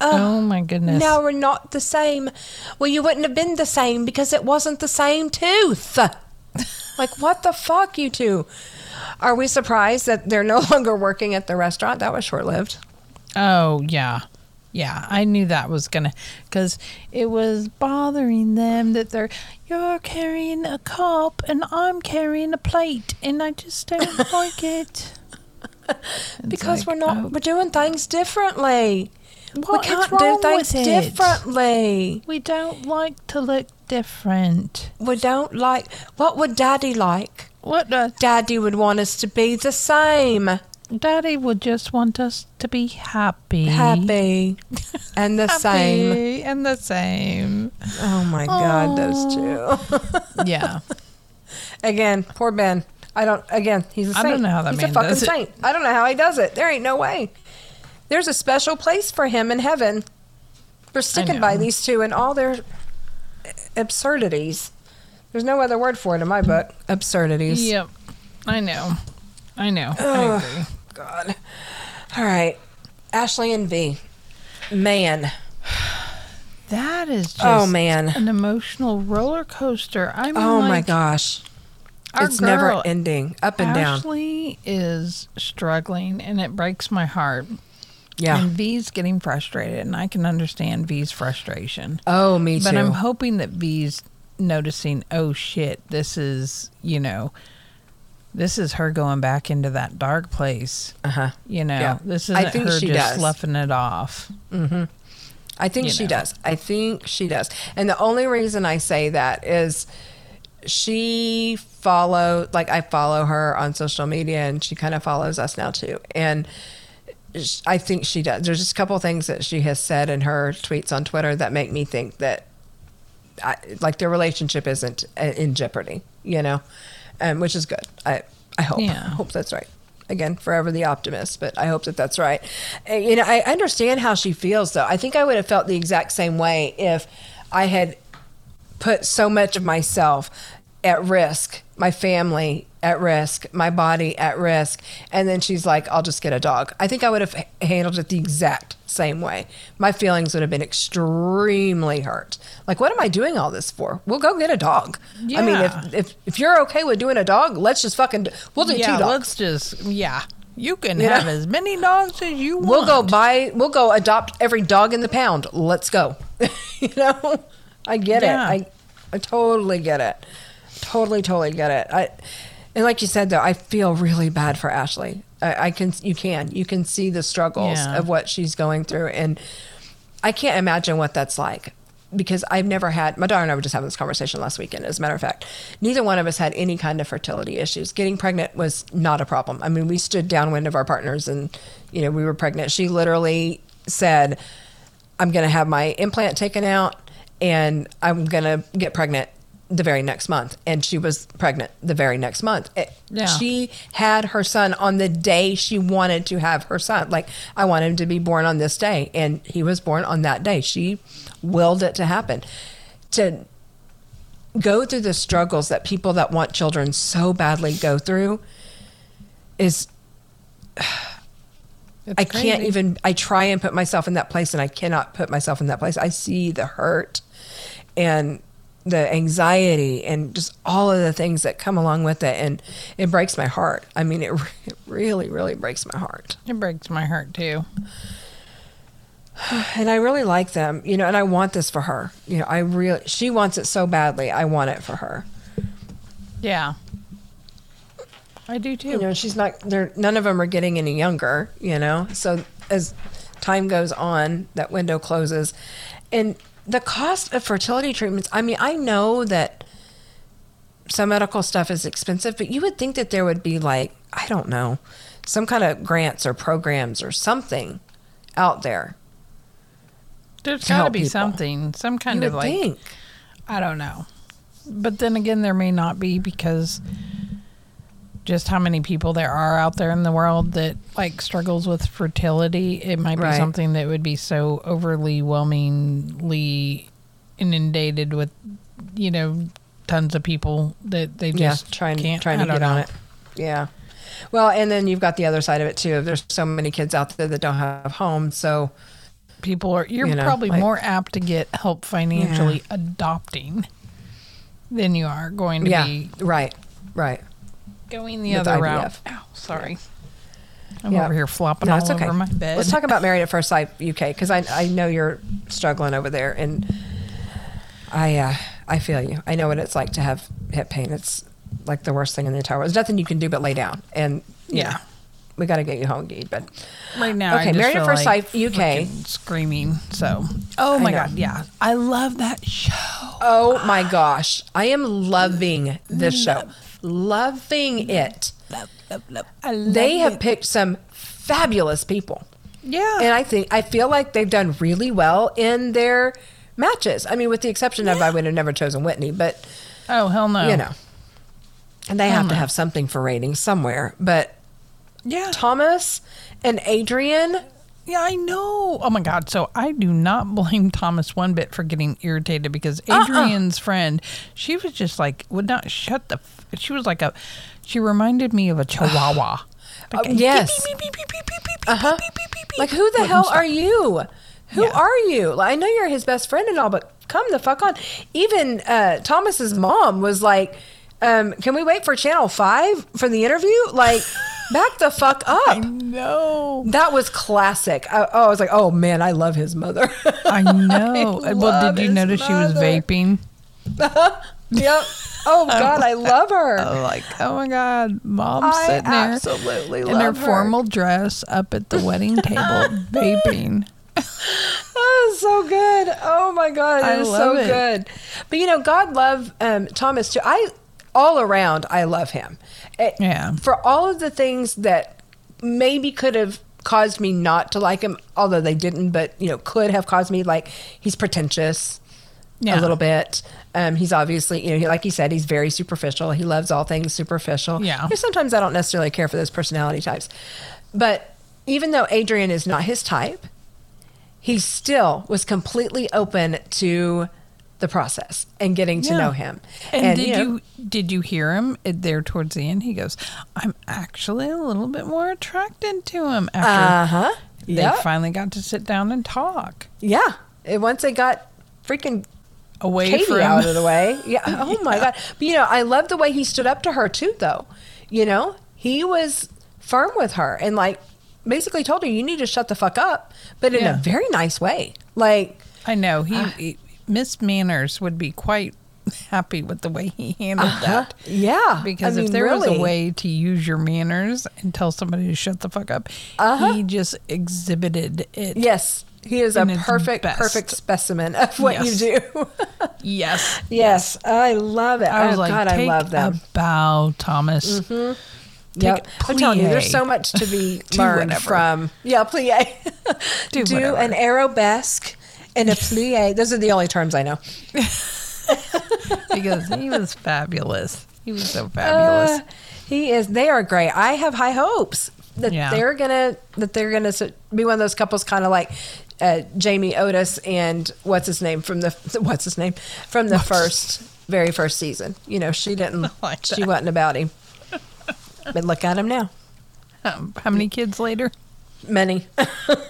Speaker 1: Oh, oh my goodness.
Speaker 2: Now we're not the same. Well, you wouldn't have been the same because it wasn't the same tooth. [LAUGHS] like, what the fuck, you two? Are we surprised that they're no [LAUGHS] longer working at the restaurant? That was short lived.
Speaker 1: Oh yeah, Yeah, I knew that was gonna, because it was bothering them that they're you're carrying a cup and I'm carrying a plate, and I just don't [LAUGHS] like it. [LAUGHS]
Speaker 2: Because
Speaker 1: like,
Speaker 2: we're not
Speaker 1: oh,
Speaker 2: we're doing things differently.
Speaker 1: What
Speaker 2: we can't do things differently.
Speaker 1: We don't like to look different.
Speaker 2: We don't like what would daddy like?
Speaker 1: What does
Speaker 2: Daddy would want us to be the same.
Speaker 1: Daddy would just want us to be happy,
Speaker 2: Happy [LAUGHS] and the same.
Speaker 1: And the same.
Speaker 2: Oh my god, those two. [LAUGHS]
Speaker 1: Yeah, [LAUGHS]
Speaker 2: again, poor Ben. I don't again, he's a saint.
Speaker 1: I don't know how that
Speaker 2: he's a fucking saint. I don't know how he does it. There ain't no way. There's a special place for him in heaven for sticking by these two and all their absurdities. There's no other word for it in my book. Absurdities.
Speaker 1: yep. I know, I know. I agree.
Speaker 2: God. All right. Ashley and V. Man.
Speaker 1: That is just
Speaker 2: Oh, man.
Speaker 1: an emotional roller coaster. I mean,
Speaker 2: Oh my gosh. It's never ending. Up and down.
Speaker 1: Ashley is struggling, and it breaks my heart.
Speaker 2: Yeah.
Speaker 1: And V's getting frustrated, and I can understand V's frustration.
Speaker 2: Oh, me too.
Speaker 1: But I'm hoping that V's noticing, oh shit, this is, you know, this is her going back into that dark place.
Speaker 2: uh-huh.
Speaker 1: You know,
Speaker 2: Yeah.
Speaker 1: this isn't
Speaker 2: think
Speaker 1: her
Speaker 2: she
Speaker 1: just
Speaker 2: does.
Speaker 1: sloughing it off.
Speaker 2: I think
Speaker 1: you
Speaker 2: she
Speaker 1: know.
Speaker 2: does. I think she does. And the only reason I say that is she follow like I follow her on social media and she kind of follows us now too. And I think she does. There's just a couple of things that she has said in her tweets on Twitter that make me think that I, like their relationship isn't uh, in jeopardy, you know, um, which is good. I I hope
Speaker 1: Yeah.
Speaker 2: I hope that's right. Again, forever the optimist, but I hope that that's right. And, you know, I understand how she feels though. I think I would have felt the exact same way if I had put so much of myself at risk, my family at risk, my body at risk, and then she's like, "I'll just get a dog." I think I would have h- handled it the exact same way. My feelings would have been extremely hurt. Like, what am I doing all this for? We'll go get a dog. I mean, if if if you're okay with doing a dog, let's just fucking do, we'll do
Speaker 1: yeah,
Speaker 2: two dogs.
Speaker 1: let's just, yeah. You can
Speaker 2: You
Speaker 1: have
Speaker 2: know?
Speaker 1: as many dogs as you want.
Speaker 2: We'll go buy. We'll go adopt every dog in the pound. Let's go. [LAUGHS] you know, I get
Speaker 1: Yeah.
Speaker 2: it. I, I totally get it. Totally, totally get it. I, and like you said though, I feel really bad for Ashley. I, I can. You can. You can see the struggles
Speaker 1: Yeah.
Speaker 2: of what she's going through, and I can't imagine what that's like. Because I've never had my daughter and I were just having this conversation last weekend. As a matter of fact, neither one of us had any kind of fertility issues. Getting pregnant was not a problem. I mean, we stood downwind of our partners, and you know we were pregnant. She literally said, "I'm going to have my implant taken out, and I'm going to get pregnant the very next month." And she was pregnant the very next month. It-
Speaker 1: Yeah.
Speaker 2: She had her son on the day she wanted to have her son. Like, I want him to be born on this day. And he was born on that day. She willed it to happen. To go through the struggles that people that want children so badly go through is, [SIGHS]
Speaker 1: It's
Speaker 2: I can't even, I try and put myself in that place and I cannot put myself in that place. I see the hurt and the anxiety and just all of the things that come along with it. And it breaks my heart. I mean, it, it really, really breaks my heart.
Speaker 1: It breaks my heart too. [SIGHS]
Speaker 2: and I really like them, you know, and I want this for her. You know, I really, she wants it so badly. I want it for her.
Speaker 1: Yeah. I do too.
Speaker 2: You know, she's not, they're, none of them are getting any younger, you know, so as time goes on, that window closes. And the cost of fertility treatments, I mean, I know that some medical stuff is expensive, but you would think that there would be like, I don't know, some kind of grants or programs or something out there.
Speaker 1: There's got to be
Speaker 2: people.
Speaker 1: something, some kind
Speaker 2: You
Speaker 1: of like,
Speaker 2: think.
Speaker 1: I don't know. But then again, there may not be because just how many people there are out there in the world that like struggles with fertility. It might be
Speaker 2: Right.
Speaker 1: something that would be so overly whelmingly inundated with, you know, tons of people that they just
Speaker 2: yeah, trying
Speaker 1: can't
Speaker 2: trying to get on it. Yeah. Well, and then you've got the other side of it too. There's so many kids out there that don't have homes, so
Speaker 1: People are you're
Speaker 2: You know,
Speaker 1: probably
Speaker 2: like-
Speaker 1: more apt to get help financially adopting than you are going to
Speaker 2: yeah,
Speaker 1: be
Speaker 2: right, right.
Speaker 1: Going the other
Speaker 2: IVF.
Speaker 1: route. Ow, sorry. I'm
Speaker 2: Yeah.
Speaker 1: over here flopping
Speaker 2: No,
Speaker 1: all
Speaker 2: okay.
Speaker 1: over my bed.
Speaker 2: Let's talk about Married at First Sight UK because I I know you're struggling over there, and I uh, I feel you. I know what it's like to have hip pain. It's like the worst thing in the entire world. There's nothing you can do but lay down, and
Speaker 1: Yeah.
Speaker 2: know, we got to get you home, Deed. But
Speaker 1: right now. I
Speaker 2: Okay, Married at First
Speaker 1: like
Speaker 2: Sight UK.
Speaker 1: screaming. So, oh my god, yeah, I love that show. [GASPS]
Speaker 2: oh my gosh, I am loving this show, loving it.
Speaker 1: Love, love, love.
Speaker 2: They have
Speaker 1: it.
Speaker 2: picked some fabulous people.
Speaker 1: yeah,
Speaker 2: And I think I feel like they've done really well in their matches. I mean, with the exception of I would have never chosen Whitney, but
Speaker 1: oh hell no,
Speaker 2: you know, and they have to have something for ratings somewhere. But
Speaker 1: yeah,
Speaker 2: Thomas and Adrian,
Speaker 1: yeah, I know. Oh my god, so I do not [LAUGHS] blame Thomas one bit for getting irritated because
Speaker 2: Uh-uh.
Speaker 1: Adrian's friend, she was just like would not shut the. F- she was like a, she reminded me of a chihuahua. Like a
Speaker 2: Uh, yes.
Speaker 1: beep, beep, beep.
Speaker 2: like who the hell
Speaker 1: stop.
Speaker 2: are you? Who
Speaker 1: Yeah.
Speaker 2: are you? Like, I know you're his best friend and all, but come the fuck on. Even uh, Thomas's mom was like, um, "Can we wait for Channel Five for the interview?" Like, [LAUGHS] back the fuck up.
Speaker 1: No,
Speaker 2: That was classic. I, oh, I was like, oh man, I love his mother.
Speaker 1: I [LAUGHS] know.
Speaker 2: I
Speaker 1: well, did you notice she was vaping? [LAUGHS]
Speaker 2: yep. Oh God, I love her.
Speaker 1: Oh, like, oh my God, mom's
Speaker 2: I
Speaker 1: sitting there
Speaker 2: absolutely
Speaker 1: in her
Speaker 2: her.
Speaker 1: formal dress up at the wedding table vaping.
Speaker 2: Oh, so good. Oh my God,
Speaker 1: I
Speaker 2: it is so
Speaker 1: it.
Speaker 2: good. But you know, God love um, Thomas too. I all around, I love him. Eh,
Speaker 1: Yeah.
Speaker 2: For all of the things that maybe could have caused me not to like him, although they didn't, but you know, could have caused me like he's pretentious.
Speaker 1: Yeah.
Speaker 2: a little bit. Um, he's obviously, you know, he, like he said, he's very superficial. He loves all things superficial.
Speaker 1: Yeah.
Speaker 2: You know, sometimes I don't necessarily care for those personality types, but even though Adrian is not his type, he still was completely open to the process and getting to
Speaker 1: Yeah.
Speaker 2: know him.
Speaker 1: And, did
Speaker 2: you
Speaker 1: you, did you hear him there towards the end? He goes, "I'm actually a little bit more attracted to him after
Speaker 2: Uh huh.
Speaker 1: they
Speaker 2: Yeah.
Speaker 1: finally got to sit down and talk
Speaker 2: Yeah. And once they got freaking
Speaker 1: away
Speaker 2: Katie
Speaker 1: from
Speaker 2: out of the way. [LAUGHS] Yeah. Oh my God. But you know, I love the way he stood up to her too, though. You know, he was firm with her and like basically told her, you need to shut the fuck up, but in
Speaker 1: Yeah.
Speaker 2: a very nice way. Like,
Speaker 1: I know he,
Speaker 2: Ah.
Speaker 1: he Miss Manners would be quite [LAUGHS] happy with the way he handled
Speaker 2: huh?
Speaker 1: that.
Speaker 2: yeah.
Speaker 1: Because
Speaker 2: I
Speaker 1: if
Speaker 2: mean,
Speaker 1: there was a way to use your manners and tell somebody to shut the fuck up,
Speaker 2: Uh-huh.
Speaker 1: he just exhibited it.
Speaker 2: Yes. He is a perfect, perfect specimen of what
Speaker 1: Yes.
Speaker 2: you do. [LAUGHS]
Speaker 1: Yes.
Speaker 2: yes. I love it.
Speaker 1: I was
Speaker 2: oh,
Speaker 1: like,
Speaker 2: God, I love
Speaker 1: that. bow, Thomas.
Speaker 2: Yep.
Speaker 1: Take
Speaker 2: I'm telling you, there's so much to be [LAUGHS] learned
Speaker 1: whatever.
Speaker 2: from. Yeah, plie.
Speaker 1: Do
Speaker 2: Do an arabesque and a plie. Those are the only terms I know.
Speaker 1: because he was fabulous. He was so fabulous.
Speaker 2: Uh, he is. They are great. I have high hopes that
Speaker 1: Yeah.
Speaker 2: they're gonna that they're gonna be one of those couples, kind of like uh, Jamie Otis and what's his name from the [LAUGHS] what's his name from the first very first season. You know, she didn't. [LAUGHS]
Speaker 1: like
Speaker 2: she wasn't about him. But look at him now.
Speaker 1: Um, how many kids later?
Speaker 2: Many.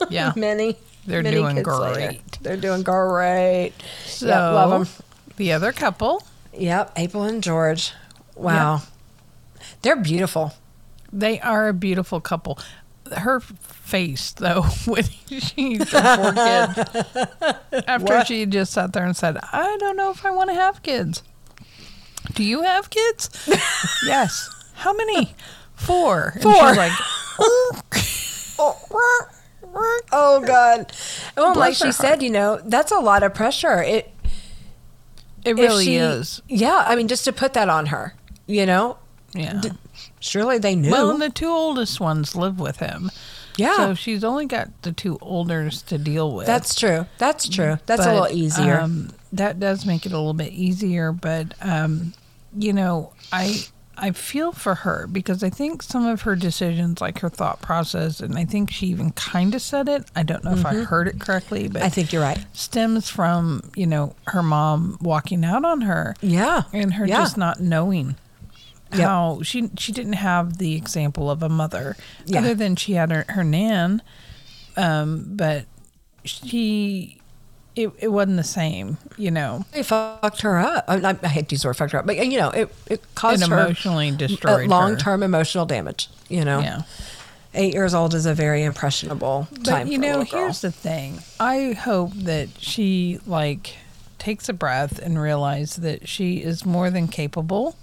Speaker 1: Yeah. [LAUGHS]
Speaker 2: Many.
Speaker 1: They're
Speaker 2: many
Speaker 1: doing
Speaker 2: kids later.
Speaker 1: great.
Speaker 2: They're doing great.
Speaker 1: So,
Speaker 2: yep, love them.
Speaker 1: The other couple,
Speaker 2: Yep, April and George. Wow. They're beautiful.
Speaker 1: they are a beautiful couple. Her face, though, [LAUGHS] when she the poor kid, after
Speaker 2: What?
Speaker 1: she just sat there and said, "I don't know if I want to have kids." Do you have kids? [LAUGHS] yes. How many? Four. And
Speaker 2: Four.
Speaker 1: she's like,
Speaker 2: Oh [LAUGHS] God. Well, like
Speaker 1: Bless her
Speaker 2: she said, you know, that's a lot of pressure. It
Speaker 1: it really
Speaker 2: she-
Speaker 1: is.
Speaker 2: Yeah, I mean, just to put that on her, you know.
Speaker 1: Yeah.
Speaker 2: Surely they knew.
Speaker 1: Well, and the two oldest ones live with him.
Speaker 2: yeah,
Speaker 1: So she's only got the two olders to deal with.
Speaker 2: that's true. That's true. That's a little easier.
Speaker 1: Um, that does make it a little bit easier, but um, you know, I I feel for her because I think some of her decisions, like her thought process, and I think she even kind of said it. I don't know if I heard it correctly, but
Speaker 2: Mm-hmm. I think you're right.
Speaker 1: stems from you know her mom walking out on her
Speaker 2: Yeah,
Speaker 1: and her
Speaker 2: yeah.
Speaker 1: just not knowing
Speaker 2: Yep.
Speaker 1: how she she didn't have the example of a mother
Speaker 2: Yeah.
Speaker 1: other than she had her, her nan um but she it, it wasn't the same you know
Speaker 2: They fucked her up. I, I, hate to use the word fucked her up, but you know, it it caused
Speaker 1: it
Speaker 2: her
Speaker 1: emotionally uh, destroyed
Speaker 2: long term emotional damage. You know.
Speaker 1: yeah
Speaker 2: Eight years old is a very impressionable time.
Speaker 1: But you
Speaker 2: for
Speaker 1: know, here's the thing. I hope that she like takes a breath and realize that she is more than capable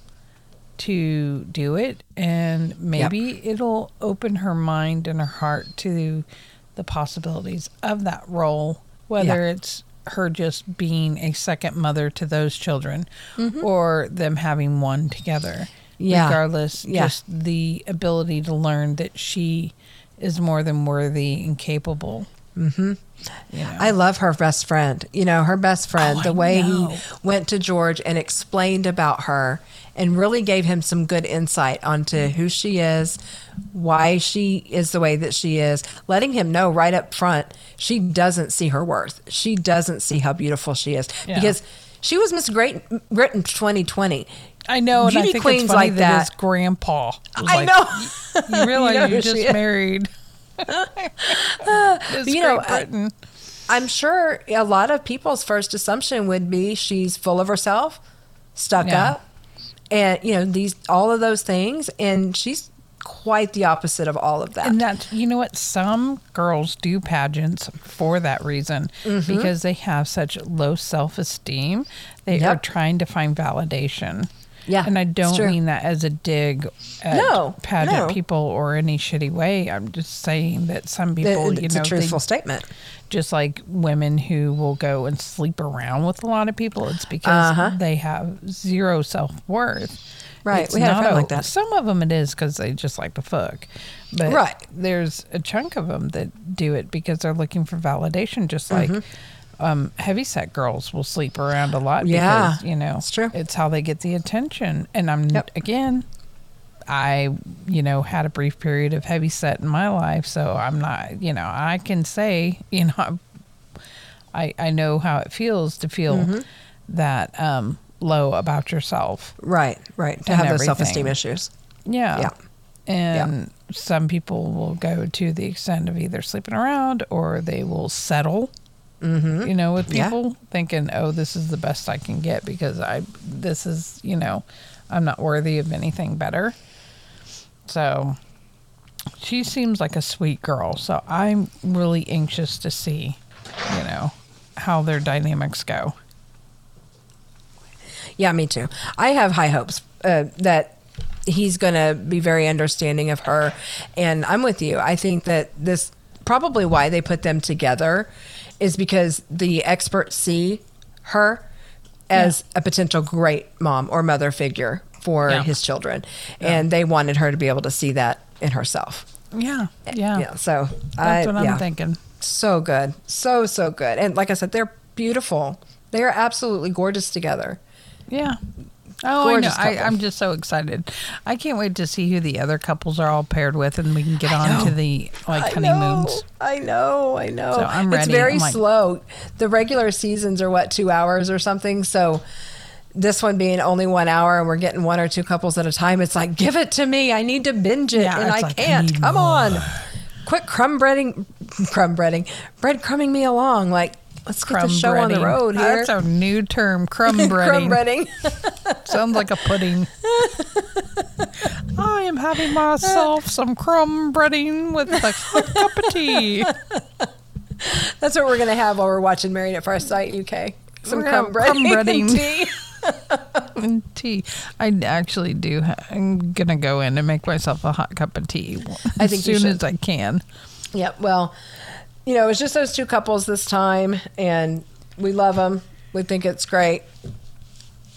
Speaker 1: to do it and maybe it'll open her mind and her heart to the possibilities of that role whether
Speaker 2: Yeah.
Speaker 1: it's her just being a second mother to those children
Speaker 2: Mm-hmm.
Speaker 1: or them having one together
Speaker 2: Yeah.
Speaker 1: regardless
Speaker 2: Yeah.
Speaker 1: just the ability to learn that she is more than worthy and capable mm-hmm. you know?
Speaker 2: I love her best friend. You know, her best friend,
Speaker 1: Oh,
Speaker 2: the way he went to George and explained about her and really gave him some good insight onto mm. who she is, why she is the way that she is, letting him know right up front she doesn't see her worth. She doesn't see how beautiful she is
Speaker 1: Yeah.
Speaker 2: because she was Miss Great Britain 2020.
Speaker 1: I know, and I
Speaker 2: Beauty
Speaker 1: think
Speaker 2: queens like
Speaker 1: that,
Speaker 2: that.
Speaker 1: his grandpa.
Speaker 2: I
Speaker 1: like,
Speaker 2: know. [LAUGHS]
Speaker 1: You realize
Speaker 2: You know
Speaker 1: you, just
Speaker 2: is.
Speaker 1: married. [LAUGHS] Miss
Speaker 2: you know, I-
Speaker 1: Britain.
Speaker 2: I'm sure a lot of people's first assumption would be she's full of herself, stuck
Speaker 1: Yeah.
Speaker 2: up, and you know these all of those things, and she's quite the opposite of all of that.
Speaker 1: And that's you know what some girls do pageants for that reason
Speaker 2: Mm-hmm.
Speaker 1: because they have such low self esteem. They are trying to find validation.
Speaker 2: Yeah,
Speaker 1: and I don't mean that as a dig at
Speaker 2: No,
Speaker 1: pageant
Speaker 2: no.
Speaker 1: people or any shitty way. I'm just saying that some people,
Speaker 2: It-
Speaker 1: you
Speaker 2: it's
Speaker 1: know,
Speaker 2: a
Speaker 1: they-
Speaker 2: truthful statement.
Speaker 1: just like women who will go and sleep around with a lot of people, it's because
Speaker 2: Uh-huh.
Speaker 1: they have zero self worth.
Speaker 2: Right, we had a friend like that.
Speaker 1: Some of them it is because they just like to fuck, but
Speaker 2: Right.
Speaker 1: there's a chunk of them that do it because they're looking for validation. Just like
Speaker 2: Mm-hmm.
Speaker 1: Um, heavyset girls will sleep around a lot
Speaker 2: Yeah,
Speaker 1: because you know
Speaker 2: it's true.
Speaker 1: It's how they get the attention. And I'm
Speaker 2: Yep.
Speaker 1: again, I, you know, had a brief period of heavy set in my life, so I'm not, you know, I can say, [LAUGHS] you know, I I know how it feels to feel
Speaker 2: Mm-hmm.
Speaker 1: that um, low about yourself.
Speaker 2: Right, right. To have those self esteem issues.
Speaker 1: Yeah.
Speaker 2: Yeah.
Speaker 1: And some people will go to the extent of either sleeping around or they will settle. You know, with
Speaker 2: Yeah.
Speaker 1: people thinking, "Oh, this is the best I can get because I this is, you know, I'm not worthy of anything better." So, she seems like a sweet girl. So, I'm really anxious to see, you know, how their dynamics go.
Speaker 2: Yeah, me too. I have high hopes uh, that he's going to be very understanding of her. And I'm with you. I think that this probably why they put them together is because the experts see her as a potential great mom or mother figure for
Speaker 1: Yeah.
Speaker 2: his children. And they wanted her to be able to see that in herself.
Speaker 1: Yeah. Eh, yeah.
Speaker 2: Yeah. So
Speaker 1: That's
Speaker 2: I,
Speaker 1: what I'm
Speaker 2: yeah.
Speaker 1: thinking.
Speaker 2: So good. So, so good. And like I said, they're beautiful. They are absolutely gorgeous together.
Speaker 1: Yeah. Oh,
Speaker 2: Gorgeous
Speaker 1: I know. I, I'm just so excited. I can't wait to see who the other couples are all paired with, and we can get
Speaker 2: I
Speaker 1: on to the like
Speaker 2: I
Speaker 1: honeymoons.
Speaker 2: I know, I know.
Speaker 1: So I'm
Speaker 2: It's very
Speaker 1: like-
Speaker 2: slow. The regular seasons are what two hours or something. So this one being only one hour, and we're getting one or two couples at a time. It's like, give it to me. I need to binge it,
Speaker 1: Yeah,
Speaker 2: and I
Speaker 1: like,
Speaker 2: can't.
Speaker 1: need
Speaker 2: Come
Speaker 1: more.
Speaker 2: on, quit crumb breading, crumb breading, bread crumbing me along. Like, let's get the show on the road here.
Speaker 1: That's a new term. [LAUGHS] Crumb breading.
Speaker 2: crumb
Speaker 1: breading.
Speaker 2: breading. [LAUGHS]
Speaker 1: Sounds like a pudding. [LAUGHS] I am having myself some crumb breading with a cup of tea.
Speaker 2: That's what we're gonna have while we're watching Married at First Sight UK. Some crumb breading,
Speaker 1: crumb
Speaker 2: and
Speaker 1: breading.
Speaker 2: tea.
Speaker 1: And tea. I actually do. ha- I'm gonna go in and make myself a hot cup of tea as soon as I can.
Speaker 2: Yep. Well, you know, it's just those two couples this time, and we love them. We think it's great.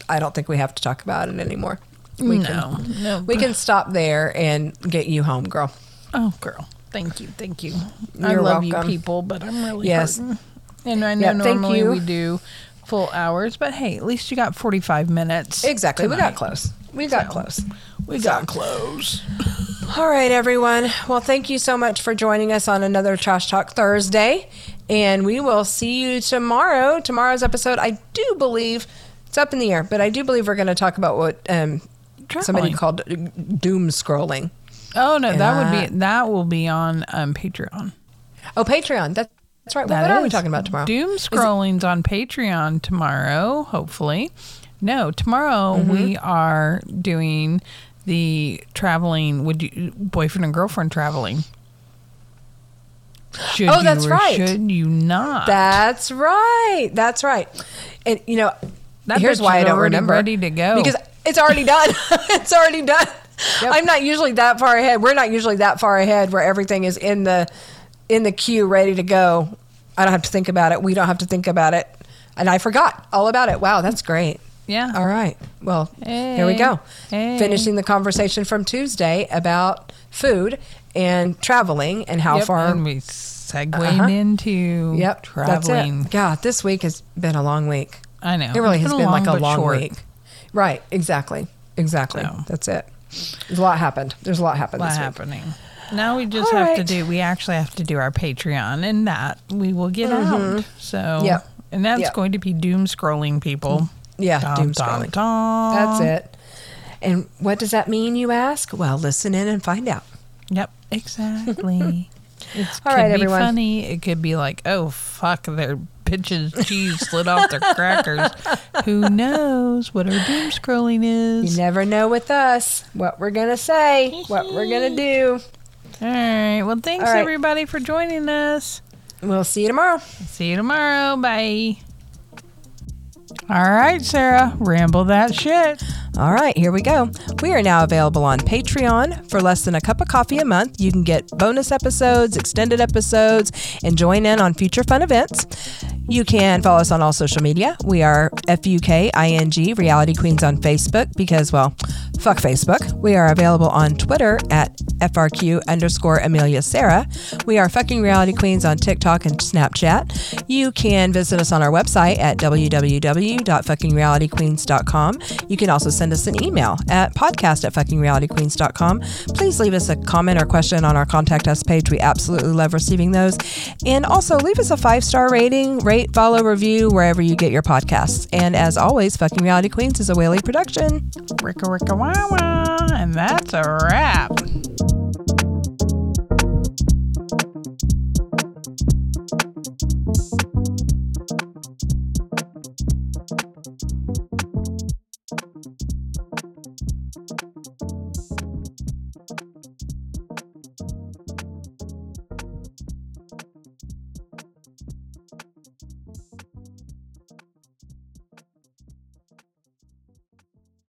Speaker 2: I don't think we have to talk about it anymore. We
Speaker 1: no,
Speaker 2: can,
Speaker 1: no.
Speaker 2: we can stop there and get you home, girl.
Speaker 1: Oh, girl. Thank you. Thank you. I
Speaker 2: You're
Speaker 1: love
Speaker 2: welcome.
Speaker 1: you people, but I'm really
Speaker 2: Yes.
Speaker 1: hurting. And I know
Speaker 2: thank
Speaker 1: normally we do full hours, but hey, at least you got 45 minutes.
Speaker 2: Exactly. We got close. We got
Speaker 1: So,
Speaker 2: close.
Speaker 1: We got close. [LAUGHS]
Speaker 2: All right, everyone. Well, thank you so much for joining us on another Trash Talk Thursday. And we will see you tomorrow. Tomorrow's episode, I do believe it's up in the air, but I do believe we're going to talk about what um, somebody called uh, doom scrolling.
Speaker 1: Oh no, that would be that will be on um, Patreon.
Speaker 2: Oh, Patreon. That's, that's right.
Speaker 1: That
Speaker 2: what are we talking about tomorrow?
Speaker 1: Doom scrolling's on Patreon tomorrow, hopefully. No, tomorrow
Speaker 2: Mm-hmm.
Speaker 1: we are doing the traveling would you boyfriend and girlfriend traveling. Should
Speaker 2: Oh, that's right.
Speaker 1: Should you not?
Speaker 2: That's right. That's right. And you know,
Speaker 1: That
Speaker 2: here's why I don't remember.
Speaker 1: ready to go.
Speaker 2: because it's already done. [LAUGHS] it's already done. I'm not usually that far ahead. We're not usually that far ahead where everything is in the in the queue ready to go. I don't have to think about it. We don't have to think about it. And I forgot all about it. Wow, that's great.
Speaker 1: yeah.
Speaker 2: All right. Well, here we go.
Speaker 1: Hey.
Speaker 2: Finishing the conversation from Tuesday about food and traveling and how
Speaker 1: Yep,
Speaker 2: far
Speaker 1: And we segued
Speaker 2: Uh-huh.
Speaker 1: into
Speaker 2: Yep,
Speaker 1: traveling.
Speaker 2: That's it. God, this week has been a long week.
Speaker 1: I know.
Speaker 2: It really
Speaker 1: It's
Speaker 2: has been like a long
Speaker 1: short.
Speaker 2: week. Right, exactly. Exactly.
Speaker 1: So.
Speaker 2: That's it. There's a lot happened. There's a lot happened
Speaker 1: A lot
Speaker 2: this week.
Speaker 1: happening. Now we just
Speaker 2: All
Speaker 1: have to do. We actually have to do our Patreon, and that we will get out. So,
Speaker 2: Mm-hmm. Yep.
Speaker 1: and that's
Speaker 2: Yep.
Speaker 1: going to be doom scrolling people.
Speaker 2: Yeah, doom scrolling. That's it. And what does that mean, you ask? Well, listen in and find out.
Speaker 1: Yep, exactly. [LAUGHS] It could
Speaker 2: right,
Speaker 1: be
Speaker 2: everyone.
Speaker 1: funny. It could be like, oh fuck, their bitches cheese slid off their crackers. Who knows what our doom scrolling is?
Speaker 2: You never know with us what we're going to say, what we're going to do.
Speaker 1: All right. Well, thanks
Speaker 2: right.
Speaker 1: everybody for joining us.
Speaker 2: We'll see you tomorrow.
Speaker 1: See you tomorrow. Bye. All right, Sarah, ramble that shit.
Speaker 2: All right, here we go. We are now available on Patreon. For less than a cup of coffee a month, you can get bonus episodes, extended episodes, and join in on future fun events. You can follow us on all social media. We are FUKING Reality Queens on Facebook because, well, fuck Facebook. We are available on Twitter at FRQ underscore Amelia Sarah. We are fucking Reality Queens on TikTok and Snapchat. You can visit us on our website at www.fuckingrealityqueens.com. You can also send us an email at podcast at fuckingrealityqueens.com. Please leave us a comment or question on our contact us page. We absolutely love receiving those. And also leave us a five star rating, rate, follow, review wherever you get your podcasts. And as always, Fucking Reality Queens is a Whaley production.
Speaker 1: Ricka, ricka, wah, wah. And that's a wrap.